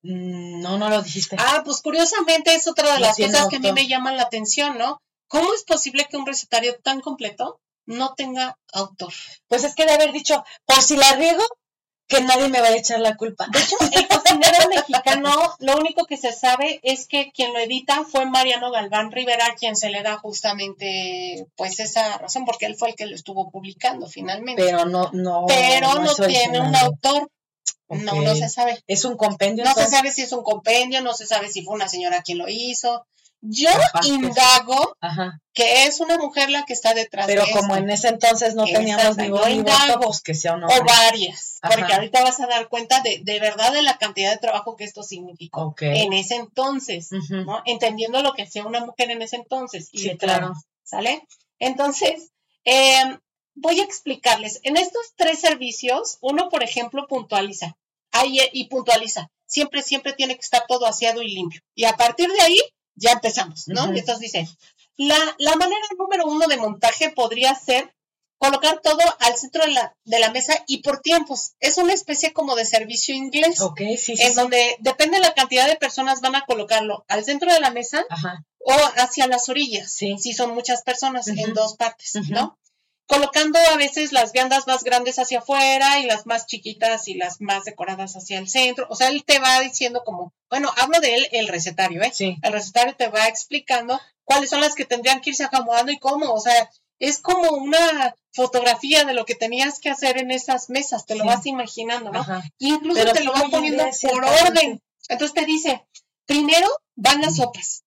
Mm, No, no lo dijiste. Ah, pues curiosamente es otra de las cosas que a mí me llaman la atención, ¿no? ¿Cómo es posible que un recetario tan completo no tenga autor? Pues es que de haber dicho, por si la riego, que nadie me vaya a echar la culpa. De hecho, el cocinero mexicano, lo único que se sabe es que quien lo edita fue Mariano Galván Rivera, quien se le da justamente pues esa razón, porque él fue el que lo estuvo publicando finalmente. Pero no, no. Pero no, tiene un autor, no, no se sabe. Es un compendio. No se sabe si es un compendio, no se sabe si fue una señora quien lo hizo. Yo indago que es una mujer la que está detrás Pero de como esto, en ese entonces no teníamos ni yo voz ni voto, indago. pues que sea un o varias, Ajá. porque ahorita vas a dar cuenta de, de verdad de la cantidad de trabajo que esto significó Ok. en ese entonces. ¿no? Entendiendo lo que hacía una mujer en ese entonces. Y Sí, de claro, claro. ¿Sale? Entonces, eh, voy a explicarles. En estos tres servicios, uno, por ejemplo, puntualiza. Ahí, y puntualiza. Siempre, siempre tiene que estar todo aseado y limpio. Y a partir de ahí, ya empezamos, ¿no? Y entonces dice, la, la manera número uno de montaje podría ser colocar todo al centro de la, de la mesa y por tiempos. Es una especie como de servicio inglés. Ok, sí, sí. en sí. donde depende de la cantidad de personas van a colocarlo al centro de la mesa Ajá. o hacia las orillas, Sí. si son muchas personas, en dos partes. ¿no? Colocando a veces las viandas más grandes hacia afuera y las más chiquitas y las más decoradas hacia el centro. O sea, él te va diciendo como, bueno, hablo de él, el recetario, ¿eh? Sí. El recetario te va explicando cuáles son las que tendrían que irse acomodando y cómo. O sea, es como una fotografía de lo que tenías que hacer en esas mesas, te lo Sí. vas imaginando, ¿no? Ajá. Y incluso Pero te lo van poniendo por orden. Entonces te dice, primero van las sopas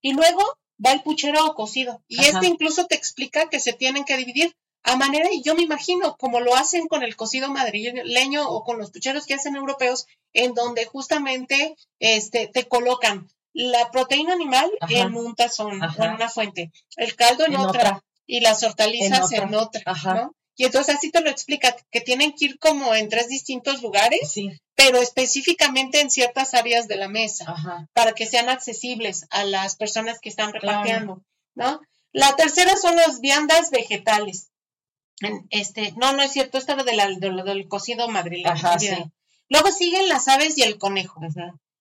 y luego va el puchero o cocido. Y Ajá. este incluso te explica que se tienen que dividir a manera, y yo me imagino, como lo hacen con el cocido madrileño o con los pucheros que hacen europeos, en donde justamente este, te colocan la proteína animal Ajá. en un tazón o en una fuente, el caldo en, En otra, otra. y las hortalizas En en otra. otra, Ajá. ¿no? Y entonces así te lo explica, que tienen que ir como en tres distintos lugares, Sí. Pero específicamente en ciertas áreas de la mesa, Ajá. para que sean accesibles a las personas que están Claro. repartiendo, ¿no? La tercera son las viandas vegetales. Este, no, no es cierto, esto era de la- de lo del cocido madrileño. Sí. Luego siguen las aves y el conejo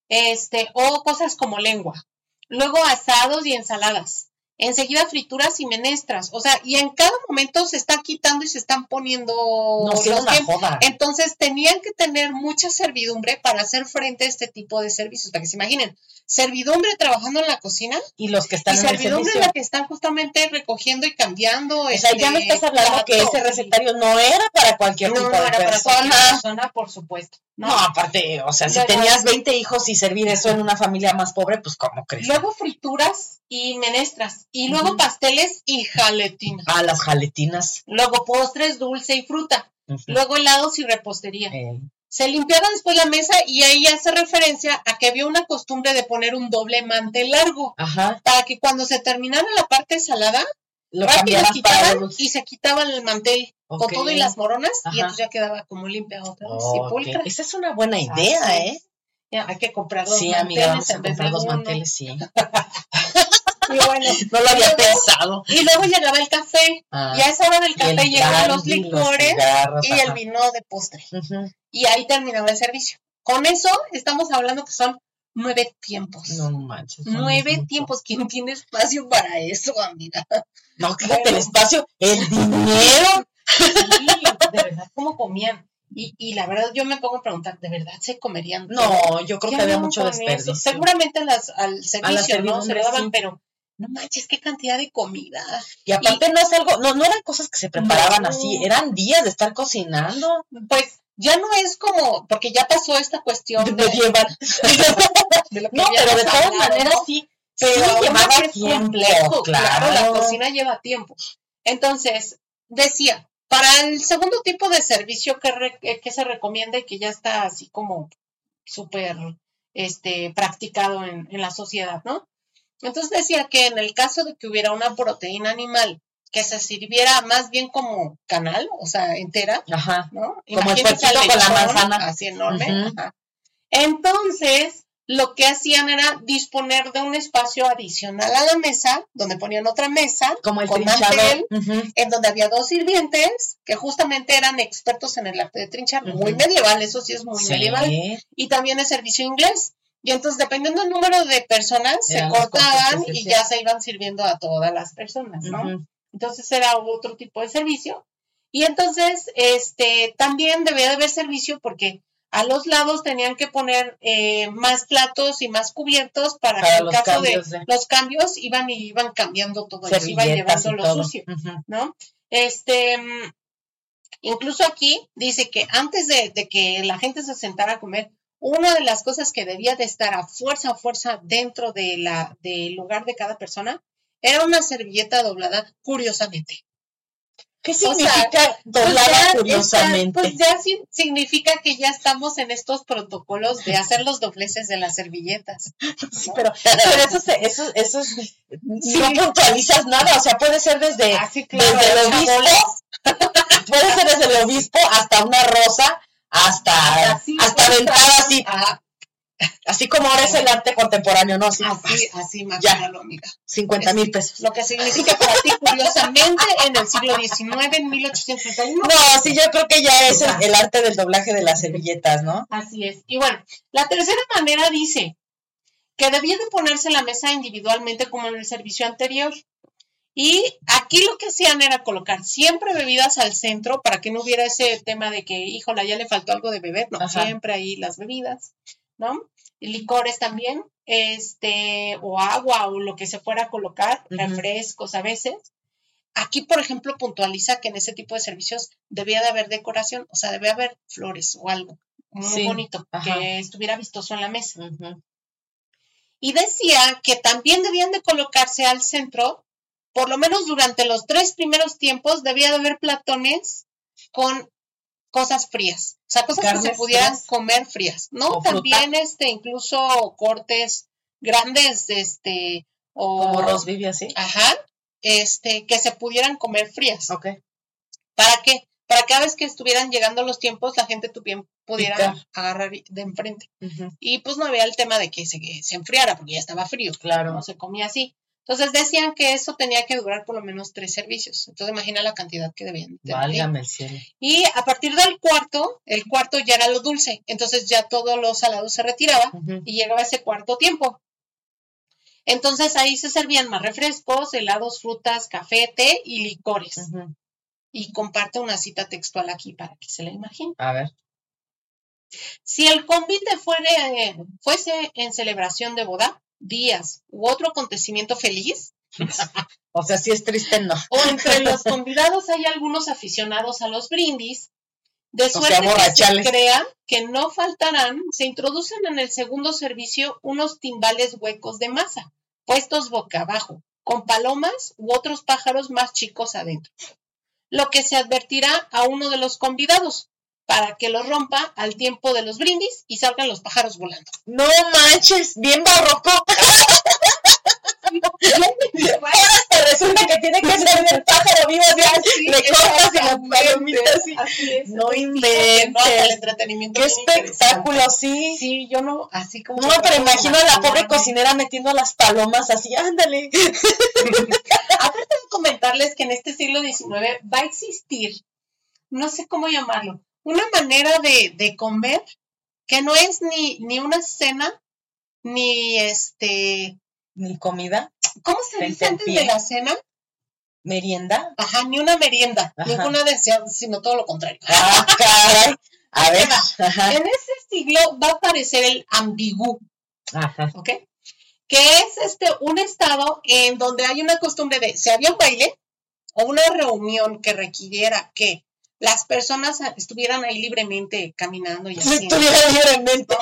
este, o cosas como lengua. Luego asados y ensaladas. Enseguida frituras y menestras. O sea, y en cada momento se está quitando y se están poniendo No, sí, era los una joda. Entonces tenían que tener mucha servidumbre para hacer frente a este tipo de servicios. Para que se imaginen, servidumbre trabajando en la cocina Y los que y están en el servidumbre servicio. la que están justamente recogiendo y cambiando. O sea, ya me este, estás hablando que ese y- recetario no era para cualquier no, tipo no de era para cualquier persona. persona, por supuesto. No, ¿no? aparte, o sea, si tenías 20 hijos y servir eso en una familia más pobre, pues ¿cómo crees? Luego frituras y menestras. Y luego pasteles y jaletinas. Ah, las jaletinas. Luego postres, dulce y fruta. Luego helados y repostería. Eh, Se limpiaba después la mesa y ahí hace referencia a que había una costumbre de poner un doble mantel largo. ajá. Para que cuando se terminara la parte salada, Lo quitaban los- y se quitaban el mantel con todo y las moronas Ajá. y entonces ya quedaba como limpia otra vez y. Esa es una buena idea. ¿eh? Ya, hay que comprar dos Sí, amiga, manteles vamos a en vez comprar dos manteles, sí. Y bueno, No lo había Luego- pensado. y luego llegaba el café. Ah, Y a esa hora del café llegaban los licores cigarros, y el vino de postre. Y ahí terminaba el servicio. Con eso estamos hablando que son nueve tiempos. No manches. nueve tiempos. ¿Quién tiene espacio para eso, amiga? No, quítate Bueno. el espacio, el dinero. Sí, de verdad, ¿cómo comían? Y, y la verdad, yo me pongo a preguntar, ¿de verdad se comerían? No, yo creo ¿Qué que había mucho desperdicio. Seguramente las, al servicio, ¿no? Se lo daban, sí. pero no manches, qué cantidad de comida. Y aparte no es algo, no, no eran cosas que se preparaban No. así, eran días de estar cocinando. Pues ya no es como, porque ya pasó esta cuestión de, de lo que No, pero de todas hablado, maneras ¿no? sí, pero sí llevaba es tiempo, complejo, claro. la cocina lleva tiempo. Entonces, decía, para el segundo tipo de servicio que, re- que- que se recomienda y que ya está así como súper este, practicado en, en la sociedad, ¿no? Entonces decía que en el caso de que hubiera una proteína animal que se sirviera más bien como canal, o sea, entera, Ajá. ¿no? Como el con la manzana. Así enorme. Ajá. Entonces, lo que hacían era disponer de un espacio adicional a la mesa, donde ponían otra mesa, Como el con mantel, Ujú. en donde había dos sirvientes que justamente eran expertos en el arte de trinchar, muy medieval, eso sí es muy Sí. medieval, y también es servicio inglés. Y entonces, dependiendo del número de personas, se Eran cortaban y ya se iban sirviendo a todas las personas, ¿no? Entonces era otro tipo de servicio. Y entonces, este, también debía de haber servicio porque a los lados tenían que poner eh, más platos y más cubiertos para, Para que en caso cambios de los cambios iban y iban cambiando todo, eso, iban llevando y lo todo. sucio. ¿no? Este, mm, incluso aquí dice que antes de, de que la gente se sentara a comer, una de las cosas que debía de estar a fuerza a fuerza dentro de la, del lugar de cada persona era una servilleta doblada, curiosamente. ¿Qué sea, significa Pues doblada ya curiosamente? pues ya sí significa que ya estamos en estos protocolos de hacer los dobleces de las servilletas. Sí, pero, pero eso, eso, eso es, no puntualizas nada, o sea, puede ser desde, claro, desde el obispo, puede ser desde el obispo hasta una rosa, hasta, Así, hasta aventada así, Así como ahora es el arte contemporáneo, ¿no? Así, así, imagínalo, amiga. 50 mil pesos. Lo que significa para ti, curiosamente, en el siglo XIX, en 1831. No, sí, yo creo que ya es el, el arte del doblaje de las servilletas, ¿no? Así es. Y bueno, la tercera manera dice que debía de ponerse en la mesa individualmente como en el servicio anterior. Y aquí lo que hacían era colocar siempre bebidas al centro para que no hubiera ese tema de que, híjola, ya le faltó algo de beber, no, Ajá. siempre ahí las bebidas, ¿no? Y licores también, este, o agua o lo que se fuera a colocar, refrescos a veces. Aquí, por ejemplo, puntualiza que en ese tipo de servicios debía de haber decoración, o sea, debía haber flores o algo muy Sí, bonito, ajá. que estuviera vistoso en la mesa. Y decía que también debían de colocarse al centro, por lo menos durante los tres primeros tiempos, debía de haber platones con cosas frías, o sea, cosas que se pudieran frías. comer frías, ¿no? O fruta. También, este, incluso cortes grandes, este, o... Como Rosbif y así. Ajá, este, que se pudieran comer frías. Ok. ¿Para qué? Para cada vez que estuvieran llegando los tiempos, la gente tuviera, pudiera Picar. agarrar de enfrente. Y pues no había el tema de que se, que se enfriara, porque ya estaba frío Claro. no se comía así. Entonces decían que eso tenía que durar por lo menos tres servicios. Entonces imagina la cantidad que debían tener. Válgame el cielo. Y a partir del cuarto, el cuarto ya era lo dulce. Entonces ya todo lo salado se retiraba y llegaba ese cuarto tiempo. Entonces ahí se servían más refrescos, helados, frutas, café, té y licores. Y comparte una cita textual aquí para que se la imagine. A ver. Si el convite fuere- fuese en celebración de boda, días u otro acontecimiento feliz, O sea, si es triste, no. o entre los convidados hay algunos aficionados a los brindis, de sea, suerte que se crea que no faltarán, se introducen en el segundo servicio unos timbales huecos de masa, puestos boca abajo, con palomas u otros pájaros más chicos adentro, lo que se advertirá a uno de los convidados para que lo rompa al tiempo de los brindis y salgan los pájaros volando. No manches, bien barroco. Resulta que tiene que ser el pájaro vivo, o sea, le cortas y las palomitas. Así es. No inventes. no, el entretenimiento. Qué espectáculo, sí. Sí, yo no, así como. No, pero imagino a la pobre cocinera metiendo las palomas así, ándale. Aparte de comentarles que en este siglo XIX va a existir, no sé cómo llamarlo, una manera de, de comer que no es ni, ni una cena, ni este, Ni comida, ¿cómo se Frente dice antes pie. de la cena? merienda. Ajá, ni una merienda, Ajá. ninguna deseada, sino todo lo contrario. Ah, caray. A ver. Ajá. En ese siglo va a aparecer el ambigú, Ajá. ¿ok? Que es este un estado en donde hay una costumbre de, si había un baile o una reunión que requiriera que las personas estuvieran ahí libremente caminando y haciendo. estuviera libremente.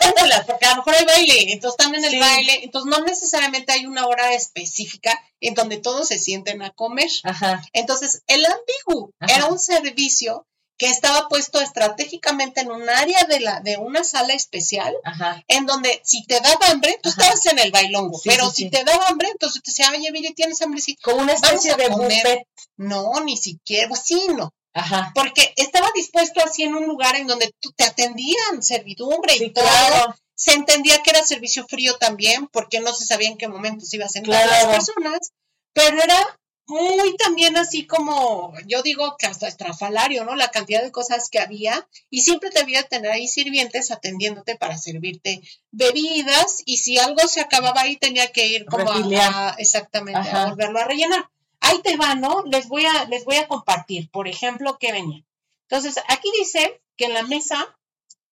Dejémoslas, porque a lo mejor hay baile, entonces están en el Sí. baile, entonces no necesariamente hay una hora específica en donde todos se sienten a comer. Ajá. Entonces, el ambiguo Ajá. era un servicio que estaba puesto estratégicamente en un área de, la, de una sala especial Ajá. en donde si te daba hambre, tú Ajá. estabas en el bailongo, Sí, pero sí, si sí. te daba hambre, entonces te decía, oye, mire, ¿tienes hambre? Sí. Como una especie de comer. buffet. No, ni siquiera, pues sí, no, Ajá. porque estaba dispuesto así en un lugar en donde tú- te atendían servidumbre y todo. claro. Se entendía que era servicio frío también, porque no se sabía en qué momento se iba a sentar Claro. las personas, pero era muy también así como, yo digo que hasta estrafalario, ¿no? La cantidad de cosas que había y siempre debía tener ahí sirvientes atendiéndote para servirte bebidas y si algo se acababa ahí tenía que ir como a- exactamente Ajá. a volverlo a rellenar. Ahí te va, ¿no? Les voy a les voy a compartir, por ejemplo, qué venía. Entonces, aquí dice que en la mesa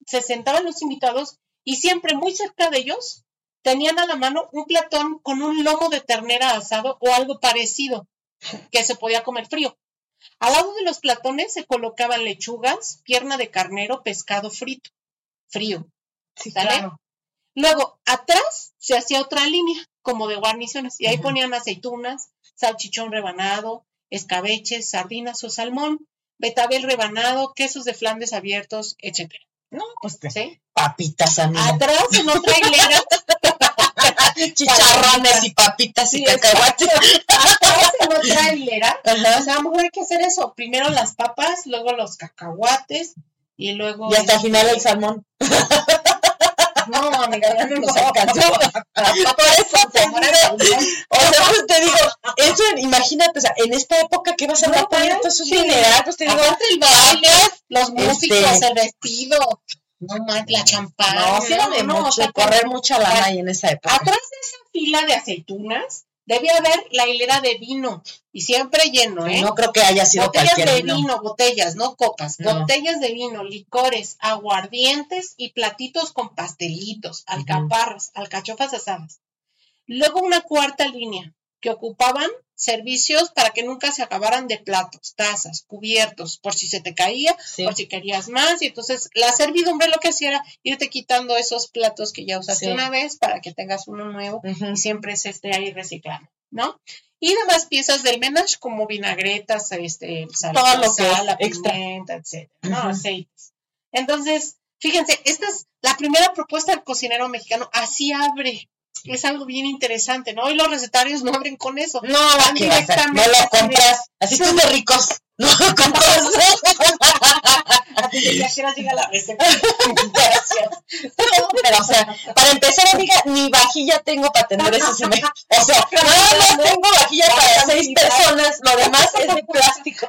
se sentaban los invitados y siempre muy cerca de ellos tenían a la mano un platón con un lomo de ternera asado o algo parecido que se podía comer frío. Al lado de los platones se colocaban lechugas, pierna de carnero, pescado frito, frío. Sí, ¿Sale? claro. Luego, atrás se hacía otra línea, como de guarniciones, y ahí ponían aceitunas, salchichón rebanado, escabeches, sardinas o salmón, betabel rebanado, quesos de Flandes abiertos, etc. No, pues papitas, amiga. Atrás, en otra hilera, Chicharrones y papitas y Sí, cacahuates. atrás, en otra hilera, o sea, a lo mejor hay que hacer eso. Primero las papas, luego los cacahuates, y luego... Y hasta el este, final el salmón. No, amiga, ya no nos alcanzó. Por eso te o sea, pues te digo, eso, imagínate, o sea, en esta época, ¿qué vas a andar poniendo esos dineral? Pues te digo, el baile, los Este- músicos, el vestido, no más, la champana. no, sí era de no, o sea, correr mucha lana ahí en esa época. Atrás de esa fila de aceitunas debe haber la hilera de vino y siempre lleno, ¿eh? No creo que haya sido botellas de vino. botellas, no copas, No. botellas de vino, licores, aguardientes y platitos con pastelitos, alcaparras, alcachofas asadas. Luego una cuarta línea que ocupaban servicios para que nunca se acabaran de platos, tazas, cubiertos, por si se te caía, Sí. por si querías más. Y entonces la servidumbre lo que hacía era irte quitando esos platos que ya usaste Sí. una vez para que tengas uno nuevo y siempre se esté ahí reciclando, ¿no? Y demás piezas del menage como vinagretas, este, sal, Todo lo que sal, la extra. pimienta, etcétera. Aceites. Entonces, fíjense, esta es la primera propuesta del cocinero mexicano, así abre. Es algo bien interesante, ¿no? Y los recetarios no abren con eso. No, Van ¿qué vas a hacer? no directamente lo compras. Así son de ricos. No lo compras. Ya quieras llega la receta. Gracias. Pero, o sea, para empezar, amiga, ni vajilla tengo para tener eso. se me- O sea, nada más tengo vajilla para seis personas. Lo demás es de plástico.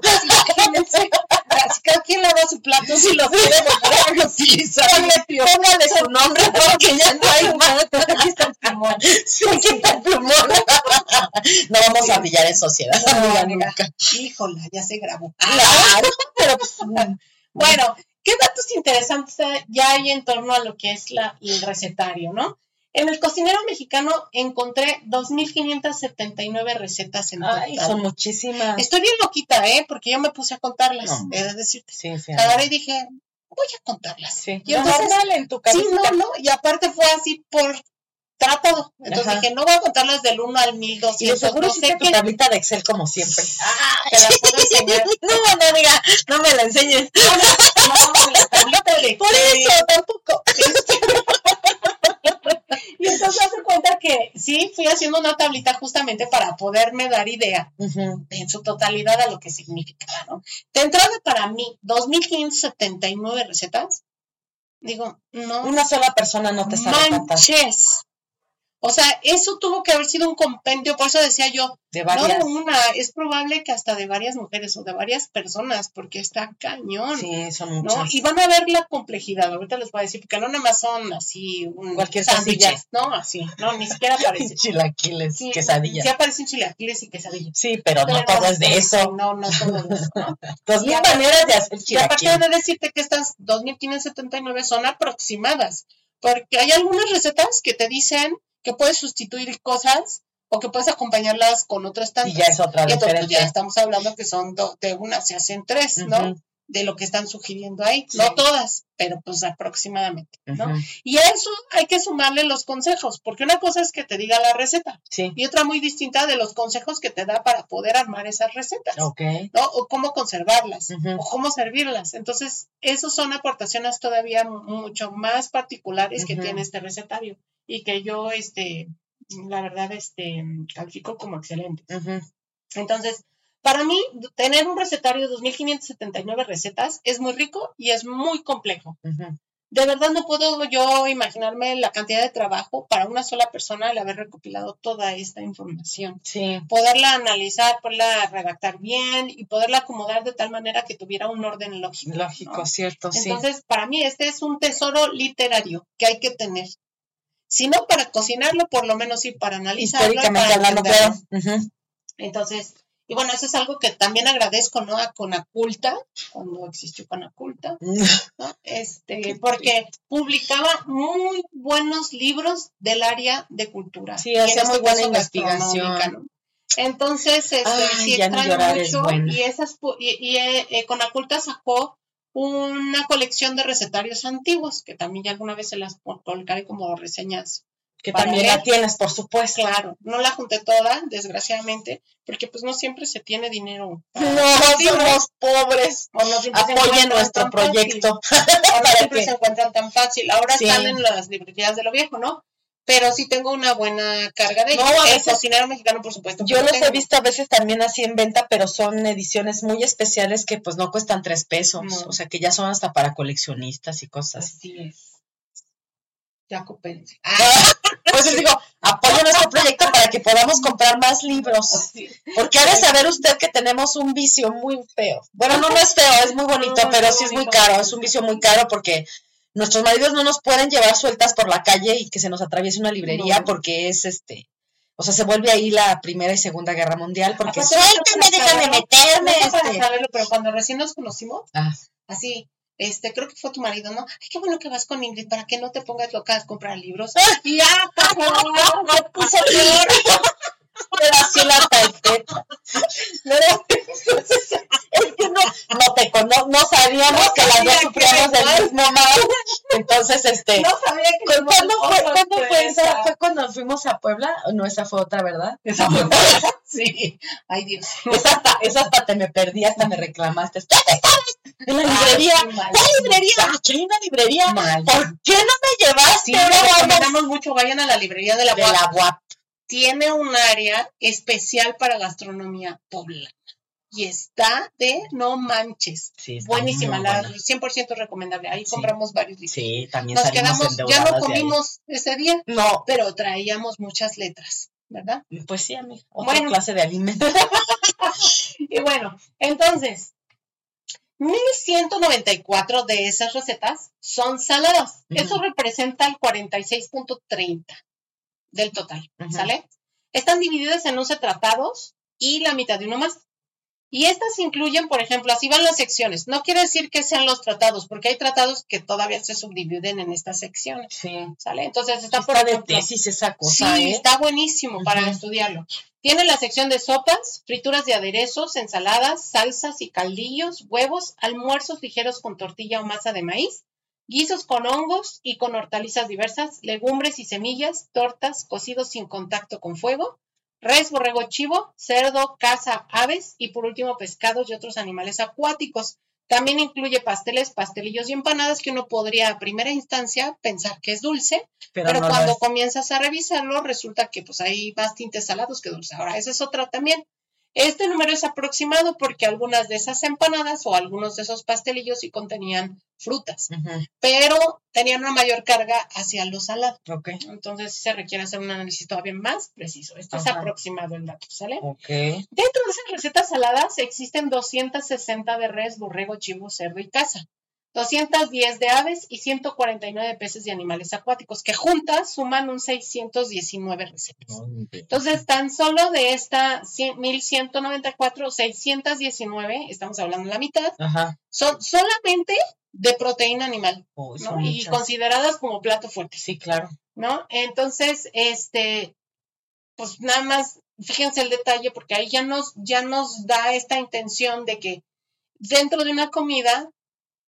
Cada quien lava su plato si lo quiere volver a utilizar. Póngale, su nombre porque ya no hay más. Aquí está el plumón. Sí, quita el plumón. No vamos a brillar en sociedad, No, nunca. Híjola, ya se grabó. Claro, pero pues, Bueno, ¿qué datos interesantes ya hay en torno a lo que es la, el recetario, no? En el cocinero mexicano encontré 2.579 recetas en ay, total. son muchísimas. Estoy bien loquita, ¿eh? Porque yo me puse a contarlas, No. he de decirte. Sí, sí. Agarré y dije, voy a contarlas. Sí. Y entonces- normal en tu Sí, cabeza. no, no, y aparte fue así por tratado. Entonces Ajá. dije, no voy a contarlas del 1 al Y de 1200, seguro no sé tu qué. tablita de Excel como siempre. Te la puedo enseñar. No, no, amiga, no me la enseñes. No, la tablita de Por Excel. eso, tampoco. Y entonces hace cuenta que sí, fui haciendo una tablita justamente para poderme dar idea en su totalidad a lo que significaba, ¿no? De entrada para mí, 2.579 recetas, digo, no Una sola persona no te sabe tantas. O sea, eso tuvo que haber sido un compendio, por eso decía yo, De no varias. de una, es probable que hasta de varias mujeres o de varias personas, porque está cañón. Sí, son ¿no? muchas. Y van a ver la complejidad, ahorita les voy a decir, porque no nada más son así un Cualquier sándwiches, ¿no? Así, no, ni siquiera parece. Chilaquiles, Sí, quesadillas. Sí aparecen chilaquiles y quesadillas. Sí, pero no Pero todo es de eso. No, no todo es de eso, ¿no? Dos mil maneras de hacer Y aparte chilaquiles. de decirte que estas 2.579 son aproximadas, porque hay algunas recetas que te dicen que puedes sustituir cosas o que puedes acompañarlas con otras tantas. Y ya es otra Y entonces pues, ya estamos hablando que son do- de una, se hacen tres, ¿no? De lo que están sugiriendo ahí. Sí. No todas, pero pues aproximadamente, ¿no? Y a eso hay que sumarle los consejos, porque una cosa es que te diga la receta Sí, y otra muy distinta de los consejos que te da para poder armar esas recetas, ok. ¿no? O cómo conservarlas, o cómo servirlas. Entonces, esos son aportaciones todavía mu- mucho más particulares que tiene este recetario y que yo, este, la verdad, este, califico como excelente. Entonces, para mí, tener un recetario de 2.579 recetas es muy rico y es muy complejo. De verdad no puedo yo imaginarme la cantidad de trabajo para una sola persona el haber recopilado toda esta información. Sí, Poderla analizar, poderla redactar bien y poderla acomodar de tal manera que tuviera un orden lógico. lógico, ¿no? cierto, sí. Entonces, para mí este es un tesoro literario que hay que tener. Si no para cocinarlo, por lo menos sí para analizarlo. Históricamente para hablando. Entonces, y bueno, eso es algo que también agradezco, ¿no? A Conaculta, cuando existió Conaculta, ¿no? Este, porque publicaba muy buenos libros del área de cultura. Sí, y en hacía este muy buena investigación. Entonces, este, Ay, sí extraño mucho bueno. y esas pu- y, y, eh, eh, Conaculta sacó una colección de recetarios antiguos que también ya alguna vez se las colocaré como reseñas Que también la tienes, por supuesto. Claro, no la junté toda, desgraciadamente, porque pues no siempre se tiene dinero. No, somos pobres. o no nuestro proyecto. no para siempre se encuentran tan fácil. Ahora Sí. están en las librerías de lo viejo, ¿no? Pero sí tengo una buena carga de No, ellos. El cocinero mexicano, por supuesto. Yo los he visto a veces también así en venta, pero son ediciones muy especiales que pues no cuestan tres pesos. No. O sea que ya son hasta para coleccionistas y cosas. Así es. Coopérense. Pues les digo, apoyen nuestro proyecto para que podamos comprar más libros. Porque ha de saber usted que tenemos un vicio muy feo. Bueno, no, no es feo, es muy bonito, pero sí es muy caro. Es un vicio muy caro porque nuestros maridos no nos pueden llevar sueltas por la calle y que se nos atraviese una librería porque es este. O sea, se vuelve ahí la Primera y Segunda Guerra Mundial porque Aparte, suéltame, déjame meterme. no para este. saberlo, pero cuando recién nos conocimos, Ah, así, este, creo que fue tu marido, ¿no? Ay, qué bueno que vas con Ingrid para que no te pongas loca a comprar libros. Y ya, cabrón, me puse peor. pero así la tarjeta. No, no, es que no, no, te cono- no sabíamos que las dos sufríamos del mismo mal. Entonces, este. No sabía que ¿cu- íbamos ¿Cuándo fue, ¿cuándo fue esa? ¿Fue cuando fuimos a Puebla? ¿O No, esa fue otra, ¿verdad? Esa fue- Sí, ay Dios. Esa hasta, esa hasta te me perdí, hasta me reclamaste. ¿Dónde estabas? En la librería. ¿Cuál librería? Aquí hay una librería. ¿Por qué no me llevaste? Sí, recomendamos mucho, vayan a la librería de la de UAP. la UAP. Tiene un área especial para gastronomía poblana. Y está de no manches. Sí, Buenísima, la buena. 100% recomendable. Ahí Sí. compramos varios libros. Sí, también Nos quedamos, ya no comimos ese día, No, pero traíamos muchas letras, ¿verdad? pues sí, amiga. Otra Bueno. clase de alimento. Y bueno, entonces, 1194 de esas recetas son saladas. Eso representa el 46.30 del total. ¿sale? Están divididas en 11 tratados y la mitad de uno más. Y estas incluyen, por ejemplo, así van las secciones. No quiere decir que sean los tratados, porque hay tratados que todavía se subdividen en estas secciones, Sí. ¿sale? Entonces está, por Está de tesis esa Sí, cosa, ¿eh? está buenísimo para estudiarlo. Tiene la sección de sopas, frituras de aderezos, ensaladas, salsas y caldillos, huevos, almuerzos ligeros con tortilla o masa de maíz, guisos con hongos y con hortalizas diversas, legumbres y semillas, tortas, cocidos sin contacto con fuego, res, borrego, chivo, cerdo, caza, aves y por último pescados y otros animales acuáticos. También incluye pasteles, pastelillos y empanadas que uno podría a primera instancia pensar que es dulce, Pero, pero no lo cuando comienzas a revisarlo, resulta que pues hay más tintes salados que dulces. Ahora, esa es otra también. Este número es aproximado porque algunas de esas empanadas o algunos de esos pastelillos sí contenían frutas, pero tenían una mayor carga hacia lo salado. Entonces se requiere hacer un análisis todavía más preciso. Esto es aproximado el dato, ¿sale? Dentro de esas recetas saladas existen 260 de res, borrego, chivo, cerdo y caza. 210 de aves y 149 de peces y animales acuáticos, que juntas suman un 619 recetas. Entonces, tan solo de esta 100 1194, 619, estamos hablando de la mitad, Ajá. son solamente de proteína animal, son Y consideradas como plato fuerte. Sí, claro. ¿no? Entonces, este, pues nada más, fíjense el detalle, porque ahí ya nos, ya nos da esta intención de que dentro de una comida,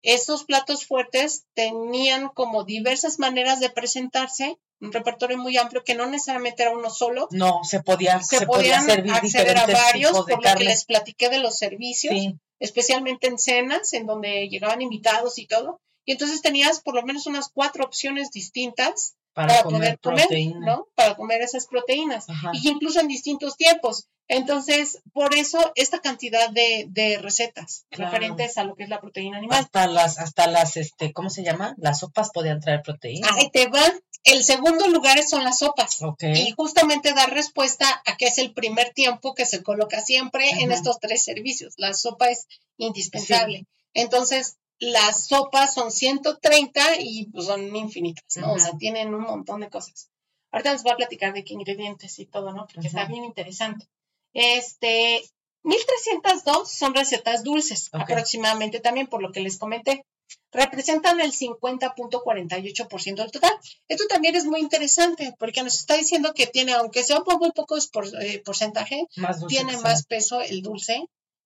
estos platos fuertes tenían como diversas maneras de presentarse, un repertorio muy amplio que no necesariamente era uno solo, No, se podía, se, se, podía podían servir acceder a varios, por lo que les platiqué de los servicios Sí, especialmente en cenas, en donde llegaban invitados y todo. Y entonces tenías por lo menos unas cuatro opciones distintas para, para, comer poder comer. ¿no? Para comer esas proteínas. Ajá. Y incluso en distintos tiempos. Entonces, por eso esta cantidad de, de recetas Claro. referentes a lo que es la proteína animal. Hasta las, hasta las, este, ¿cómo se llama? Las sopas podían traer proteína. Ahí te va. El segundo lugar son las sopas. Ok. Y justamente dar respuesta a que es el primer tiempo que se coloca siempre en estos tres servicios. La sopa es indispensable. Entonces, las sopas son 130 y pues, son infinitas, ¿no? O sea, tienen un montón de cosas. Ahorita les voy a platicar de qué ingredientes y todo, ¿no? Porque está bien interesante. Este, 1302 son recetas dulces, aproximadamente también, por lo que les comenté. Representan el 50.48% del total. Esto también es muy interesante porque nos está diciendo que tiene, aunque sea un muy pocos por, eh, porcentaje, más dulce tiene más peso el dulce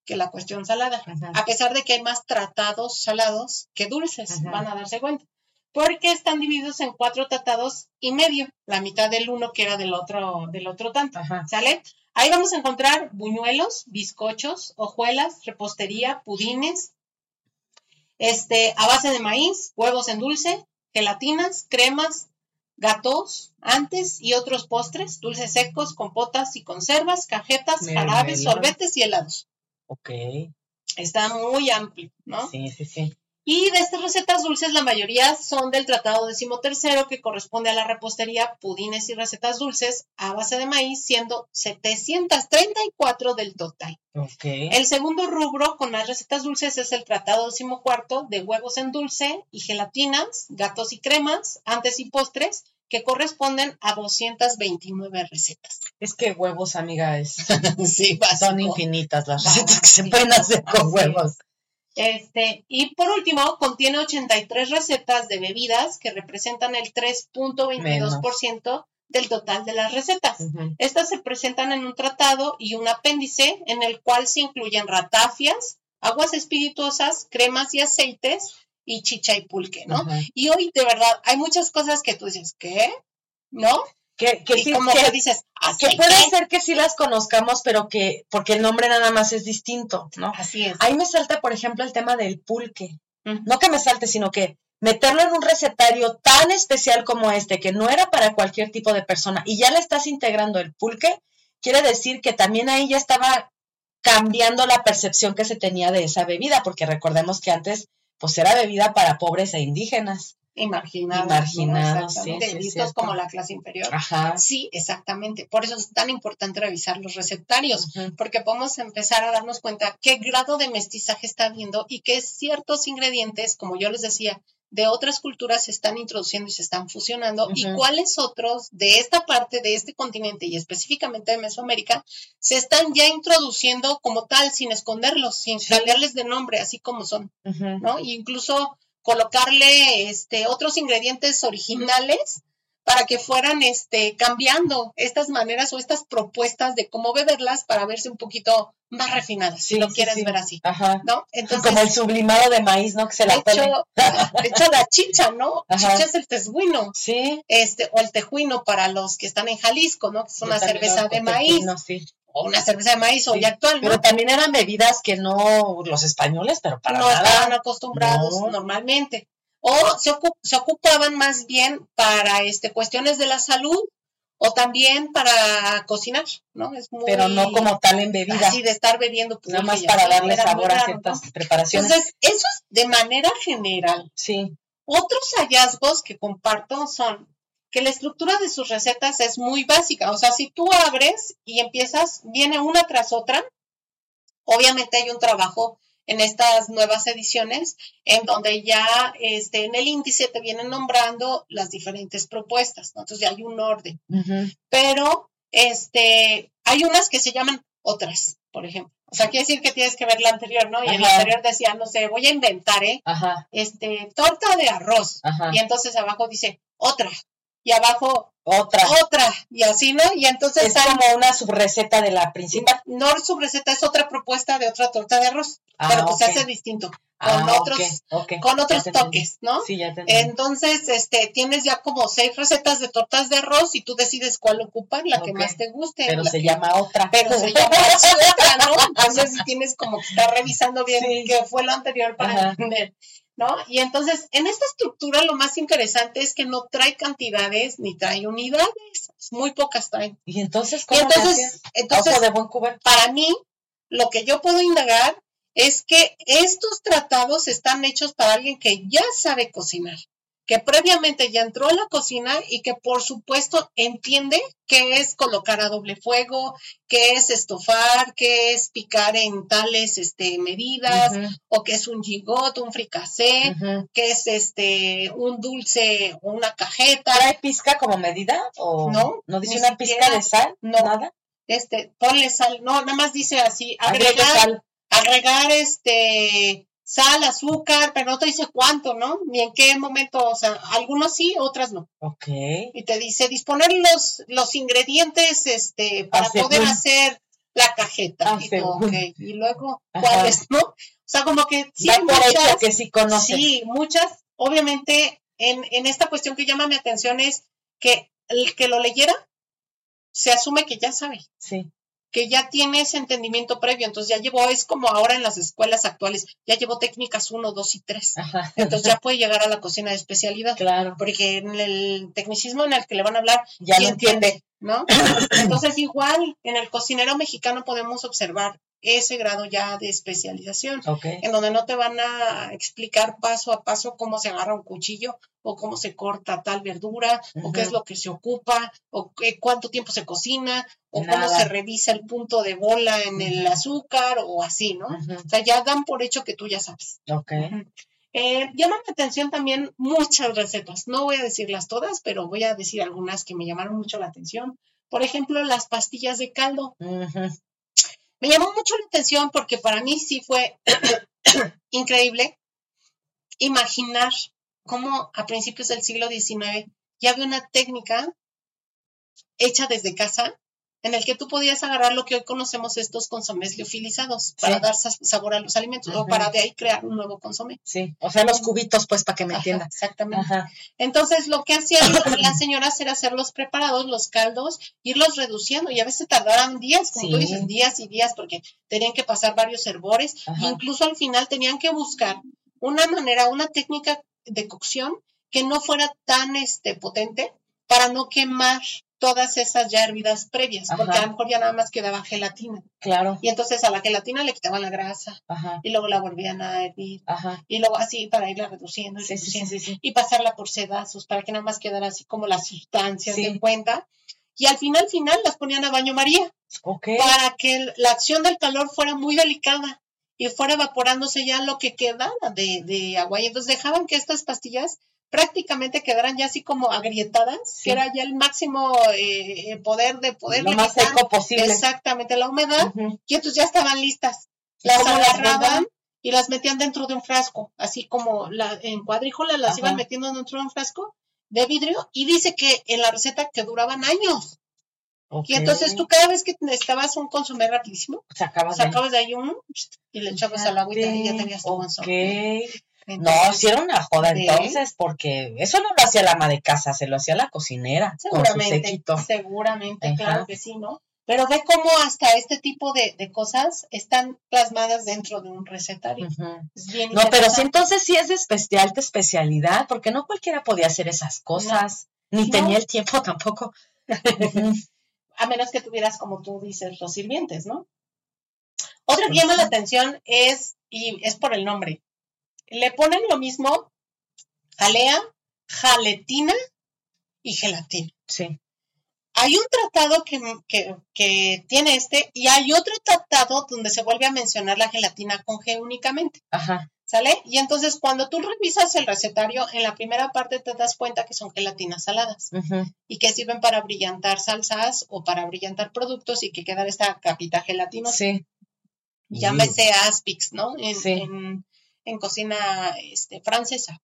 que la cuestión salada. Ajá. A pesar de que hay más tratados salados que dulces, Ajá. van a darse cuenta. Porque están divididos en cuatro tratados y medio, la mitad del uno que era del otro, del otro tanto. Ajá. ¿Sale? Ahí vamos a encontrar buñuelos, bizcochos, hojuelas, repostería, pudines, este, a base de maíz, huevos en dulce, gelatinas, cremas, gatos, antes y otros postres, dulces secos, compotas y conservas, cajetas, Mermelada. jarabes, sorbetes y helados. Ok. Está muy amplio, ¿no? Sí, sí, sí. Y de estas recetas dulces, la mayoría son del Tratado Decimotercero, que corresponde a la repostería, pudines y recetas dulces a base de maíz, siendo 734 del total. Ok. El segundo rubro con más recetas dulces es el Tratado Decimocuarto de huevos en dulce y gelatinas, gatos y cremas, antes y postres, que corresponden a 229 recetas. Es que huevos, amiga, es, Sí, son infinitas las recetas que se Sí. pueden hacer con huevos. Este, y por último, contiene 83 recetas de bebidas que representan el 3.22% del total de las recetas. Estas se presentan en un tratado y un apéndice en el cual se incluyen ratafias, aguas espirituosas, cremas y aceites y chicha y pulque, ¿no? Y hoy, de verdad, hay muchas cosas que tú dices, ¿qué? ¿No? Que, que y sí, como que- que dices, ¿así que puede qué? ser que sí las conozcamos, pero que, porque el nombre nada más es distinto, ¿no? Así es. Ahí me salta, por ejemplo, el tema del pulque. No que me salte, sino que meterlo en un recetario tan especial como este, que no era para cualquier tipo de persona, y ya le estás integrando el pulque, quiere decir que también ahí ya estaba cambiando la percepción que se tenía de esa bebida, porque recordemos que antes, pues era bebida para pobres e indígenas. Marginados. ¿no? Marginados, sí, vistos como la clase inferior. Ajá. Sí, exactamente. Por eso es tan importante revisar los recetarios, Ujú. porque podemos empezar a darnos cuenta qué grado de mestizaje está habiendo y que ciertos ingredientes, como yo les decía, de otras culturas se están introduciendo y se están fusionando y cuáles otros de esta parte, de este continente y específicamente de Mesoamérica, se están ya introduciendo como tal, sin esconderlos, sin Sí. cambiarles de nombre, así como son. ¿no? Y incluso colocarle este, otros ingredientes originales para que fueran este, cambiando estas maneras o estas propuestas de cómo beberlas para verse un poquito más refinadas, si lo sí, quieres sí. ver así, Ajá. ¿no? Entonces, Como el sublimado de maíz, ¿no? Que se la hecho, hecho la chicha, ¿no? Ajá. Chicha es el tesguino, Sí. este, o el tejuino para los que están en Jalisco, ¿no? Que es una cerveza de maíz, tejuino, sí. o una cerveza de maíz hoy Sí, actual, ¿no? Pero también eran bebidas que no los españoles, pero para no nada. estaban acostumbrados No. normalmente. O se, se ocupaban más bien para este, cuestiones de la salud o también para cocinar, ¿no? Es muy, pero no como tal en bebida, así de estar bebiendo nada pulque más para darle sabor a ciertas ¿no? preparaciones. Entonces, eso es de manera general. sí, Otros hallazgos que comparto son que la estructura de sus recetas es muy básica. O sea, si tú abres y empiezas, viene una tras otra, obviamente hay un trabajo en estas nuevas ediciones en donde ya este, en el índice te vienen nombrando las diferentes propuestas, ¿no? Entonces ya hay un orden. Pero este, hay unas que se llaman otras, por ejemplo. O sea, quiere decir que tienes que ver la anterior, ¿no? Y en la anterior decía, no sé, voy a inventar, ¿eh? ajá, este, torta de arroz. ajá. Y entonces abajo dice otra. Y abajo Otra. otra. Y así, ¿no? Y entonces es como una subreceta de la principal. no su receta es otra propuesta de otra torta de arroz. Ah, pero pues se hace distinto. Con Ah, ok, otros, con otros toques, ¿no? Sí, ya. Entonces, este, tienes ya como seis recetas de tortas de arroz y tú decides cuál ocupar, la que más te guste. pero se que- llama otra. pero se llama otra, ¿no? Entonces tienes como que estar revisando bien Sí. qué fue lo anterior para entender, ¿no? Y entonces, en esta estructura lo más interesante es que no trae cantidades ni trae unidades, muy pocas traen. Y entonces, Y ¿cómo le entonces, entonces de buen para mí, lo que yo puedo indagar es que estos tratados están hechos para alguien que ya sabe cocinar, que previamente ya entró a la cocina y que por supuesto entiende qué es colocar a doble fuego, qué es estofar, qué es picar en tales este, medidas, o qué es un gigot, un fricasé, ujú. qué es este un dulce o una cajeta. ¿Trae pizca como medida? ¿O No, ¿No dice una siquiera. pizca de sal? No. ¿Nada? Este, ponle sal, no, nada más dice así, Agrega agregar agregar este sal, azúcar, pero no te dice cuánto, ¿no? Ni en qué momento, o sea, algunos sí, otras no. Ok. Y te dice disponer los, los ingredientes este, para poder hacer la cajeta. Ah, y, tú, según. ok, y luego. ¿cuáles, no? O sea, como que sí, Da muchas, que sí sí, muchas, obviamente, en, en esta cuestión que llama mi atención es que el que lo leyera se asume que ya sabe Sí. Que ya tiene ese entendimiento previo, entonces ya llevó, es como ahora en las escuelas actuales, ya llevó técnicas 1, 2 y 3, Ajá. entonces ya puede llegar a la cocina de especialidad, Claro. porque en el tecnicismo en el que le van a hablar, Ya sí lo entiende. ¿no? Entonces igual en el cocinero mexicano podemos observar ese grado ya de especialización, Ok. en donde no te van a explicar paso a paso cómo se agarra un cuchillo o cómo se corta tal verdura o qué es lo que se ocupa o qué, cuánto tiempo se cocina o cómo se revisa el punto de bola en el azúcar o así, ¿no? O sea, ya dan por hecho que tú ya sabes. Ok. Eh, llaman la atención también muchas recetas. No voy a decirlas todas, pero voy a decir algunas que me llamaron mucho la atención. Por ejemplo, las pastillas de caldo. Me llamó mucho la atención porque para mí sí fue increíble imaginar cómo a principios del siglo XIX ya había una técnica hecha desde casa en el que tú podías agarrar lo que hoy conocemos estos consomés liofilizados para Sí. dar sa- sabor a los alimentos o para de ahí crear un nuevo consomé. Sí. O sea, los cubitos, pues, para que me Ajá, entienda. exactamente. Ajá. Entonces, lo que hacían las señoras era hacer los preparados, los caldos, irlos reduciendo y a veces tardaban días, como tú dices, días y días, porque tenían que pasar varios hervores. Ajá. Incluso al final tenían que buscar una manera, una técnica de cocción que no fuera tan este, potente para no quemar todas esas ya hervidas previas, porque a lo mejor ya nada más quedaba gelatina. Claro. Y entonces a la gelatina le quitaban la grasa Ajá. y luego la volvían a hervir Ajá. y luego así para irla reduciendo y Sí, reduciendo sí, sí. y pasarla por sedazos para que nada más quedara así como las sustancias de cuenta. Y al final, final las ponían a baño María para que la acción del calor fuera muy delicada y fuera evaporándose ya lo que quedara de, de agua. Y entonces dejaban que estas pastillas prácticamente quedaran ya así como agrietadas, Sí. que era ya el máximo eh, poder de poder Lo más seco posible. exactamente la humedad y entonces ya estaban listas. Las agarraban y las metían dentro de un frasco, así como la, en cuadrícula las Ajá. iban metiendo dentro de un frasco de vidrio y dice que en la receta que duraban años. Y entonces tú cada vez que necesitabas un consomé rapidísimo, Sacabas de ahí. sacabas de ahí un y le echabas al agüita y ya tenías tu Ok. consomé. No, si era una joda entonces, porque eso no lo hacía la ama de casa, se lo hacía la cocinera con su seguramente, seguramente, Ajá. claro que sí, ¿no? Pero ve cómo hasta este tipo de, de cosas están plasmadas dentro de un recetario. Es bien No, pero sí, interesante. entonces sí es de espe- alta especialidad, porque no cualquiera podía hacer esas cosas, ni No. tenía el tiempo tampoco. A menos que tuvieras, como tú dices, los sirvientes, ¿no? Otra que llama la atención es, y es por el nombre, le ponen lo mismo, jalea, jaletina y gelatina. Sí. Hay un tratado que, que- que tiene este y hay otro tratado donde se vuelve a mencionar la gelatina con G únicamente, Ajá. ¿sale? Y entonces cuando tú revisas el recetario, en la primera parte te das cuenta que son gelatinas saladas. Y que sirven para brillantar salsas o para brillantar productos y que quedar esta capita gelatinosa. Sí. Llámese Aspix, ¿no? En, Sí. en- en cocina este, francesa.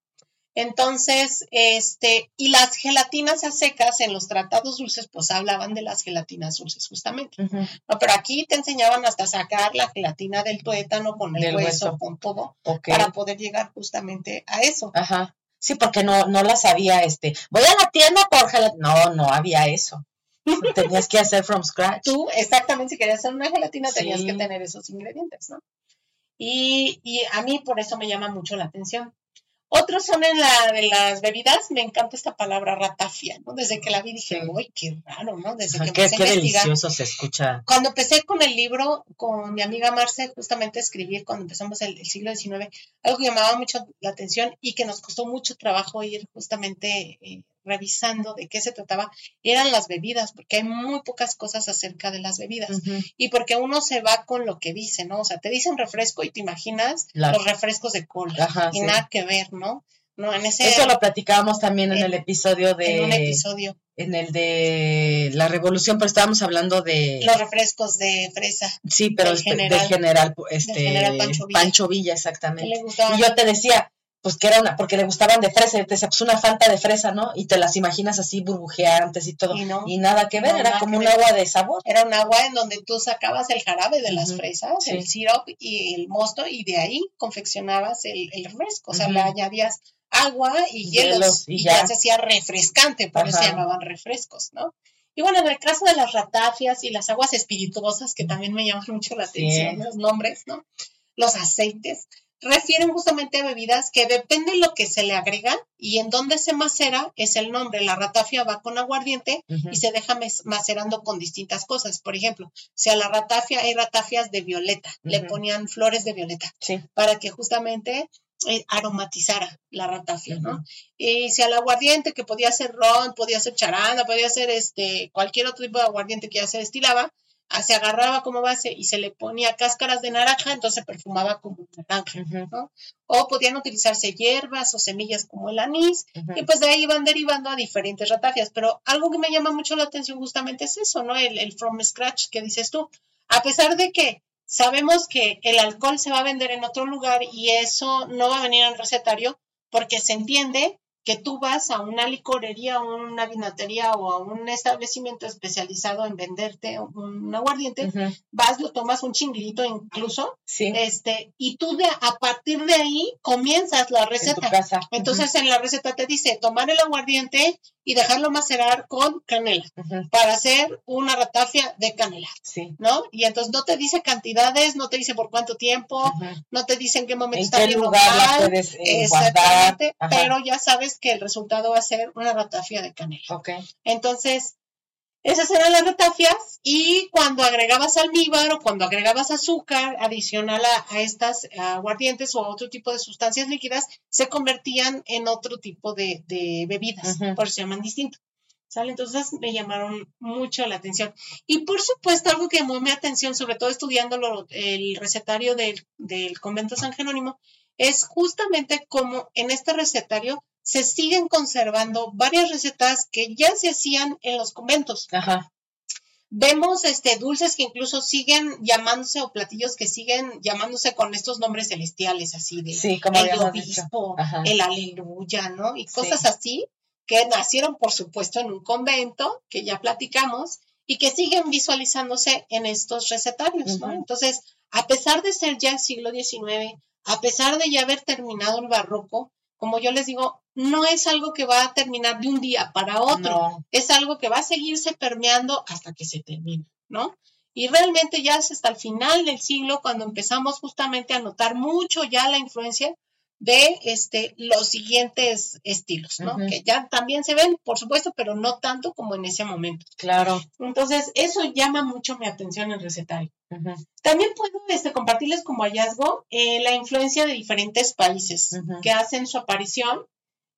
Entonces, este, y las gelatinas a secas en los tratados dulces, pues hablaban de las gelatinas dulces, justamente. No, pero aquí te enseñaban hasta sacar la gelatina del tuétano con el Del hueso, hueso. con todo, para poder llegar justamente a eso. Ajá. Sí, porque no, no la sabía, este, voy a la tienda por gelatina. No, no había eso. Tenías que hacer from scratch. tú, exactamente, si querías hacer una gelatina, tenías que tener esos ingredientes, ¿no? Y, y a mí por eso me llama mucho la atención. Otros son en la de las bebidas, me encanta esta palabra ratafia, ¿no? Desde que la vi dije, uy, qué raro, ¿no? Desde que qué, empecé qué a investigar. delicioso se escucha. Cuando empecé con el libro, con mi amiga Marce, justamente escribir, cuando empezamos el, el siglo XIX, algo que llamaba mucho la atención y que nos costó mucho trabajo ir justamente eh, revisando de qué se trataba, eran las bebidas, porque hay muy pocas cosas acerca de las bebidas y porque uno se va con lo que dice, ¿no? O sea, te dicen refresco y te imaginas La- los refrescos de cola Ajá, y sí. nada que ver, ¿no? No, en ese Eso lo platicábamos también en en- el episodio de en un episodio, en el de la revolución, pero estábamos hablando de los refrescos de fresa, sí, pero del este, general- del general, este general Pancho Villa. Pancho Villa, exactamente. Y yo te decía, pues que era una, porque le gustaban de fresa, y te decía, pues una fanta de fresa, ¿no? Y te las imaginas así burbujeantes y todo. Y no. nada que ver, No, era como un agua de sabor. Era un agua en donde tú sacabas el jarabe de las fresas, sí. el syrup y el mosto, y de ahí confeccionabas el, el refresco. O sea, le añadías agua y Hielos, hielos, y y, ya. ya. se hacía refrescante, por eso se llamaban refrescos, ¿no? Y bueno, en el caso de las ratafias y las aguas espirituosas, que también me llaman mucho la Sí. atención, los nombres, ¿no? Los aceites. Refieren justamente a bebidas que depende de lo que se le agrega y en dónde se macera es el nombre. La ratafia va con aguardiente y se deja macerando con distintas cosas. Por ejemplo, si a la ratafia hay ratafias de violeta, le ponían flores de violeta para que justamente eh, aromatizara la ratafia, ¿no? Y si al aguardiente, que podía ser ron, podía ser charanda, podía ser este, cualquier otro tipo de aguardiente que ya se destilaba, se agarraba como base y se le ponía cáscaras de naranja, entonces perfumaba como naranja, ¿no? O podían utilizarse hierbas o semillas como el anís, y pues de ahí iban derivando a diferentes ratafias. Pero algo que me llama mucho la atención justamente es eso, ¿no? El, el from scratch que dices tú. A pesar de que sabemos que el alcohol se va a vender en otro lugar y eso no va a venir en recetario, porque se entiende que tú vas a una licorería o una vinatería o a un establecimiento especializado en venderte un aguardiente, vas, lo tomas un chinguito incluso, este, y tú de, a partir de ahí comienzas la receta. Entonces en la receta te dice tomar el aguardiente y dejarlo macerar con canela para hacer una ratafia de canela, ¿no? Y entonces no te dice cantidades, no te dice por cuánto tiempo, no te dice en qué momento está qué lugar la puedes eh, pero ya sabes que el resultado va a ser una ratafia de canela. Ok. Entonces, esas eran las ratafias y cuando agregabas almíbar o cuando agregabas azúcar adicional a, estas aguardientes o a otro tipo de sustancias líquidas, se convertían en otro tipo de, bebidas, por eso se llaman distinto. ¿Sale? Entonces me llamaron mucho la atención. Y por supuesto, algo que llamó mi atención, sobre todo estudiando el recetario del, del convento San Jerónimo, es justamente como en este recetario se siguen conservando varias recetas que ya se hacían en los conventos. Ajá. Vemos este dulces que incluso siguen llamándose o platillos que siguen llamándose con estos nombres celestiales así de sí, como el obispo, el aleluya, ¿no? Y cosas así que nacieron por supuesto en un convento, que ya platicamos, y que siguen visualizándose en estos recetarios, ¿no? Entonces, a pesar de ser ya el siglo XIX, a pesar de ya haber terminado el barroco, como yo les digo, no es algo que va a terminar de un día para otro, es algo que va a seguirse permeando hasta que se termine, ¿no? Y realmente ya es hasta el final del siglo cuando empezamos justamente a notar mucho ya la influencia de este, los siguientes estilos, ¿no? Que ya también se ven, por supuesto, pero no tanto como en ese momento. Claro. Entonces, eso llama mucho mi atención en recetario. También puedo este, compartirles como hallazgo eh, la influencia de diferentes países que hacen su aparición,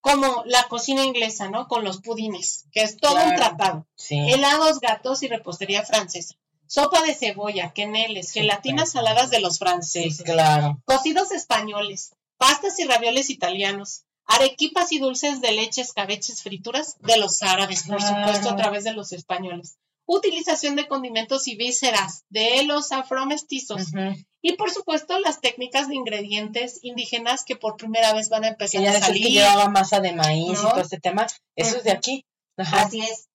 como la cocina inglesa, ¿no? Con los pudines, que es todo un tratado. Helados, gatos y repostería francesa. Sopa de cebolla, queneles, gelatinas saladas de los franceses. claro. Cocidos españoles, pastas y ravioles italianos, arequipas y dulces de leche, escabeches, frituras de los árabes, por supuesto, a través de los españoles. Utilización de condimentos y vísceras de los afromestizos. Y por supuesto, las técnicas de ingredientes indígenas que por primera vez van a empezar a salir. Que llevaba masa de maíz y todo este tema. Eso es de aquí. Así es.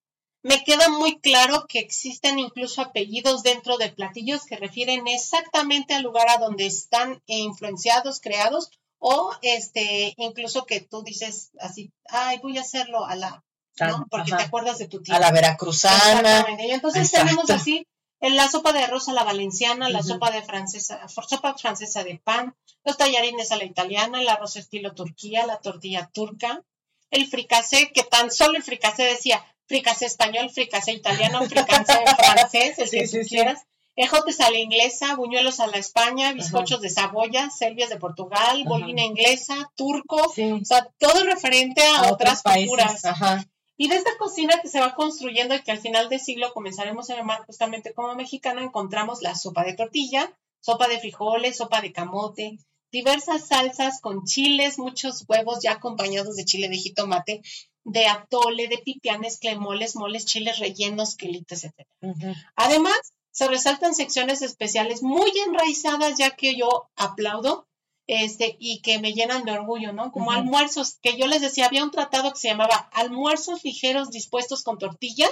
Me queda muy claro que existen incluso apellidos dentro de platillos que refieren exactamente al lugar a donde están influenciados, creados o este, incluso que tú dices así, ay, voy a hacerlo a la, ¿no? Porque te acuerdas de tu tía. A la veracruzana. Exactamente. Y entonces tenemos así en la sopa de arroz a la valenciana, la sopa de francesa, sopa francesa de pan, los tallarines a la italiana, el arroz estilo Turquía, la tortilla turca, el fricasé, que tan solo el fricasé decía fricasé español, fricasé italiano, fricasé francés, el que tú quieras. Ejotes a la inglesa, buñuelos a la España, bizcochos de Saboya, selvias de Portugal, bolina inglesa, turco, o sea, todo referente a, otras culturas. Y de esta cocina que se va construyendo y que al final del siglo comenzaremos a llamar justamente como mexicana, encontramos la sopa de tortilla, sopa de frijoles, sopa de camote, diversas salsas con chiles, muchos huevos ya acompañados de chile de jitomate, de atole, de pipianes, clemoles, moles, chiles rellenos, quelites, etc. Además, se resaltan secciones especiales muy enraizadas, ya que yo aplaudo este, y que me llenan de orgullo, ¿no? Como almuerzos, que yo les decía, había un tratado que se llamaba almuerzos ligeros dispuestos con tortilla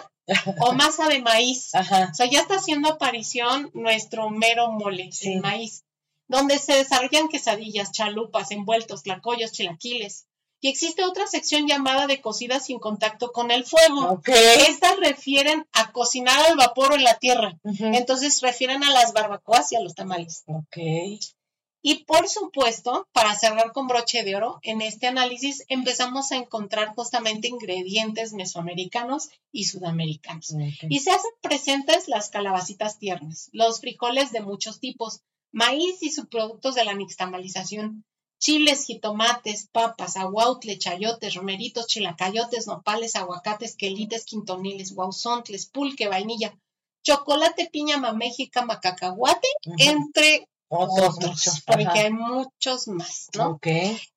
o masa de maíz. O sea, ya está haciendo aparición nuestro mero mole, de maíz, donde se desarrollan quesadillas, chalupas, envueltos, tlacoyos, chilaquiles, y existe otra sección llamada de cocida sin contacto con el fuego. Estas refieren a cocinar al vapor o en la tierra. Entonces refieren a las barbacoas y a los tamales. Y por supuesto, para cerrar con broche de oro, en este análisis empezamos a encontrar justamente ingredientes mesoamericanos y sudamericanos. Y se hacen presentes las calabacitas tiernas, los frijoles de muchos tipos, maíz y subproductos de la nixtamalización, chiles, jitomates, papas, aguautle, chayotes, romeritos, chilacayotes, nopales, aguacates, quelites, quintoniles, guauzontles, pulque, vainilla, chocolate, piña, maméjica, macacahuate, entre otros, porque hay muchos más, ¿no? Ok.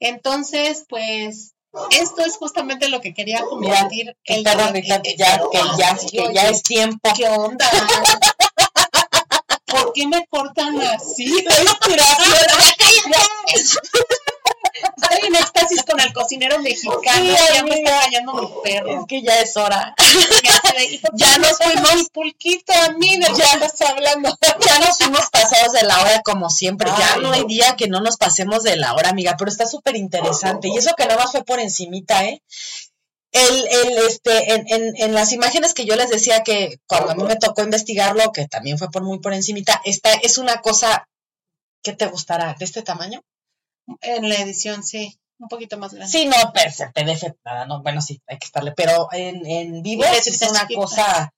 Entonces, pues, esto es justamente lo que quería compartir. el perro ya, que ya, que ya es tiempo. ¿Qué onda? ¿Por qué me cortan así? Estoy en éxtasis con el cocinero mexicano. ya me está callando mi perro. Es que ya es hora. Ya, nos fuimos. Pulquito, a mí ya estás hablando. Ya nos fuimos pasados de la hora como siempre. ya no hay día que no nos pasemos de la hora, amiga, pero está súper interesante. Y eso que nada más fue por encimita, ¿eh? El, el, este, en, en, en, las imágenes que yo les decía que cuando a mí me tocó investigarlo, que también fue por muy por encimita, esta es una cosa que te gustará, de este tamaño. En la edición, sí. Un poquito más grande. Sí, no, pero PDF, nada, no, bueno, sí, hay que estarle, pero en, en vivo es una cosa,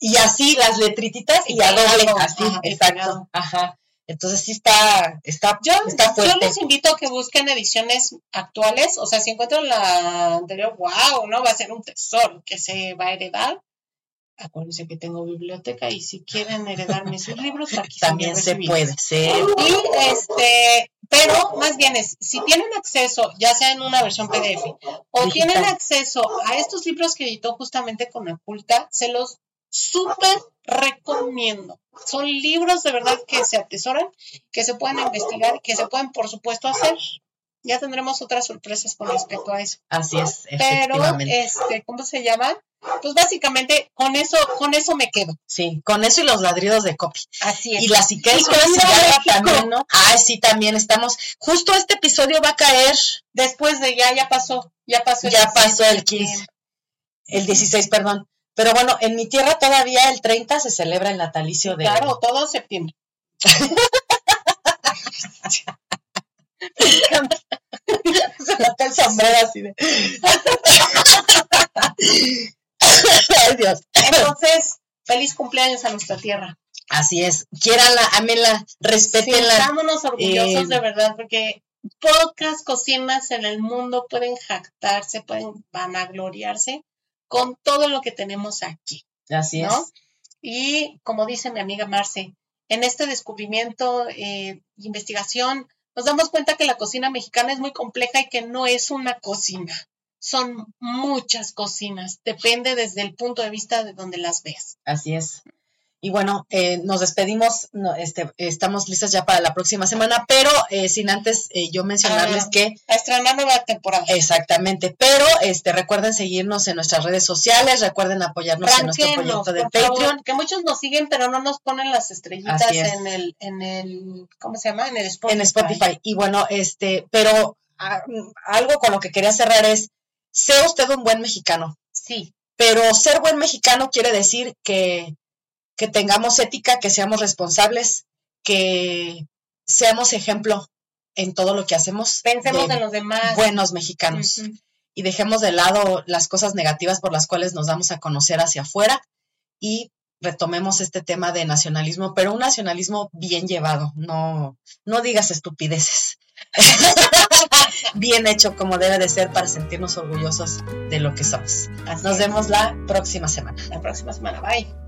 y así las letrititas y, a doble, así, exacto, ajá. Entonces sí está, está, yo, está fuerte. Yo les invito a que busquen ediciones actuales, o sea, si encuentran la anterior, wow, ¿no? Va a ser un tesoro que se va a heredar acuérdense que tengo biblioteca y si quieren heredarme sus libros, aquí también se puede. Sí. Y este, pero más bien es, si tienen acceso, ya sea en una versión PDF o tienen acceso a estos libros que editó justamente con Aculta, se los súper recomiendo. Son libros de verdad que se atesoran, que se pueden investigar, que se pueden, por supuesto, hacer ya tendremos otras sorpresas con respecto a eso. Así es, Pero, este, ¿cómo se llama? Pues básicamente con eso, con eso me quedo. Sí, con eso y los ladridos de copy. Así es. Y la psique también, ¿no? Ah, sí, también estamos. Justo este episodio va a caer. Después de ya, ya pasó. Ya pasó el Ya pasó el 15. El 16, perdón. Pero bueno, en mi tierra todavía el 30 se celebra el natalicio de. Claro, todo septiembre. Se nota el sombrero así de. Ay, Dios. Entonces, feliz cumpleaños a nuestra tierra. Así es. Quiéranla, aménla, respétenla. Estámonos orgullosos eh, de verdad, porque pocas cocinas en el mundo pueden jactarse, pueden vanagloriarse con todo lo que tenemos aquí. Así es. Y como dice mi amiga Marce, en este descubrimiento e investigación nos damos cuenta que la cocina mexicana es muy compleja y que no es una cocina. Son muchas cocinas, depende desde el punto de vista de donde las ves. Así es. Y bueno, eh, nos despedimos, este, estamos listas ya para la próxima semana, pero eh, sin antes eh, yo mencionarles ah, que... A estrenar nueva temporada. Exactamente, pero este, recuerden seguirnos en nuestras redes sociales, recuerden apoyarnos en nuestro proyecto de Patreon. que muchos nos siguen, pero no nos ponen las estrellitas en el, en el, ¿cómo se llama? En el Spotify. En Spotify. Y bueno, este, pero ah, algo con lo que quería cerrar es, sea usted un buen mexicano. Sí. Pero ser buen mexicano quiere decir que que tengamos ética, que seamos responsables, que seamos ejemplo en todo lo que hacemos. Pensemos en los demás. Buenos mexicanos. Y dejemos de lado las cosas negativas por las cuales nos damos a conocer hacia afuera y retomemos este tema de nacionalismo, pero un nacionalismo bien llevado, no, no digas estupideces. bien hecho como debe de ser para sentirnos orgullosos de lo que somos. Nos vemos la próxima semana. La próxima semana. Bye.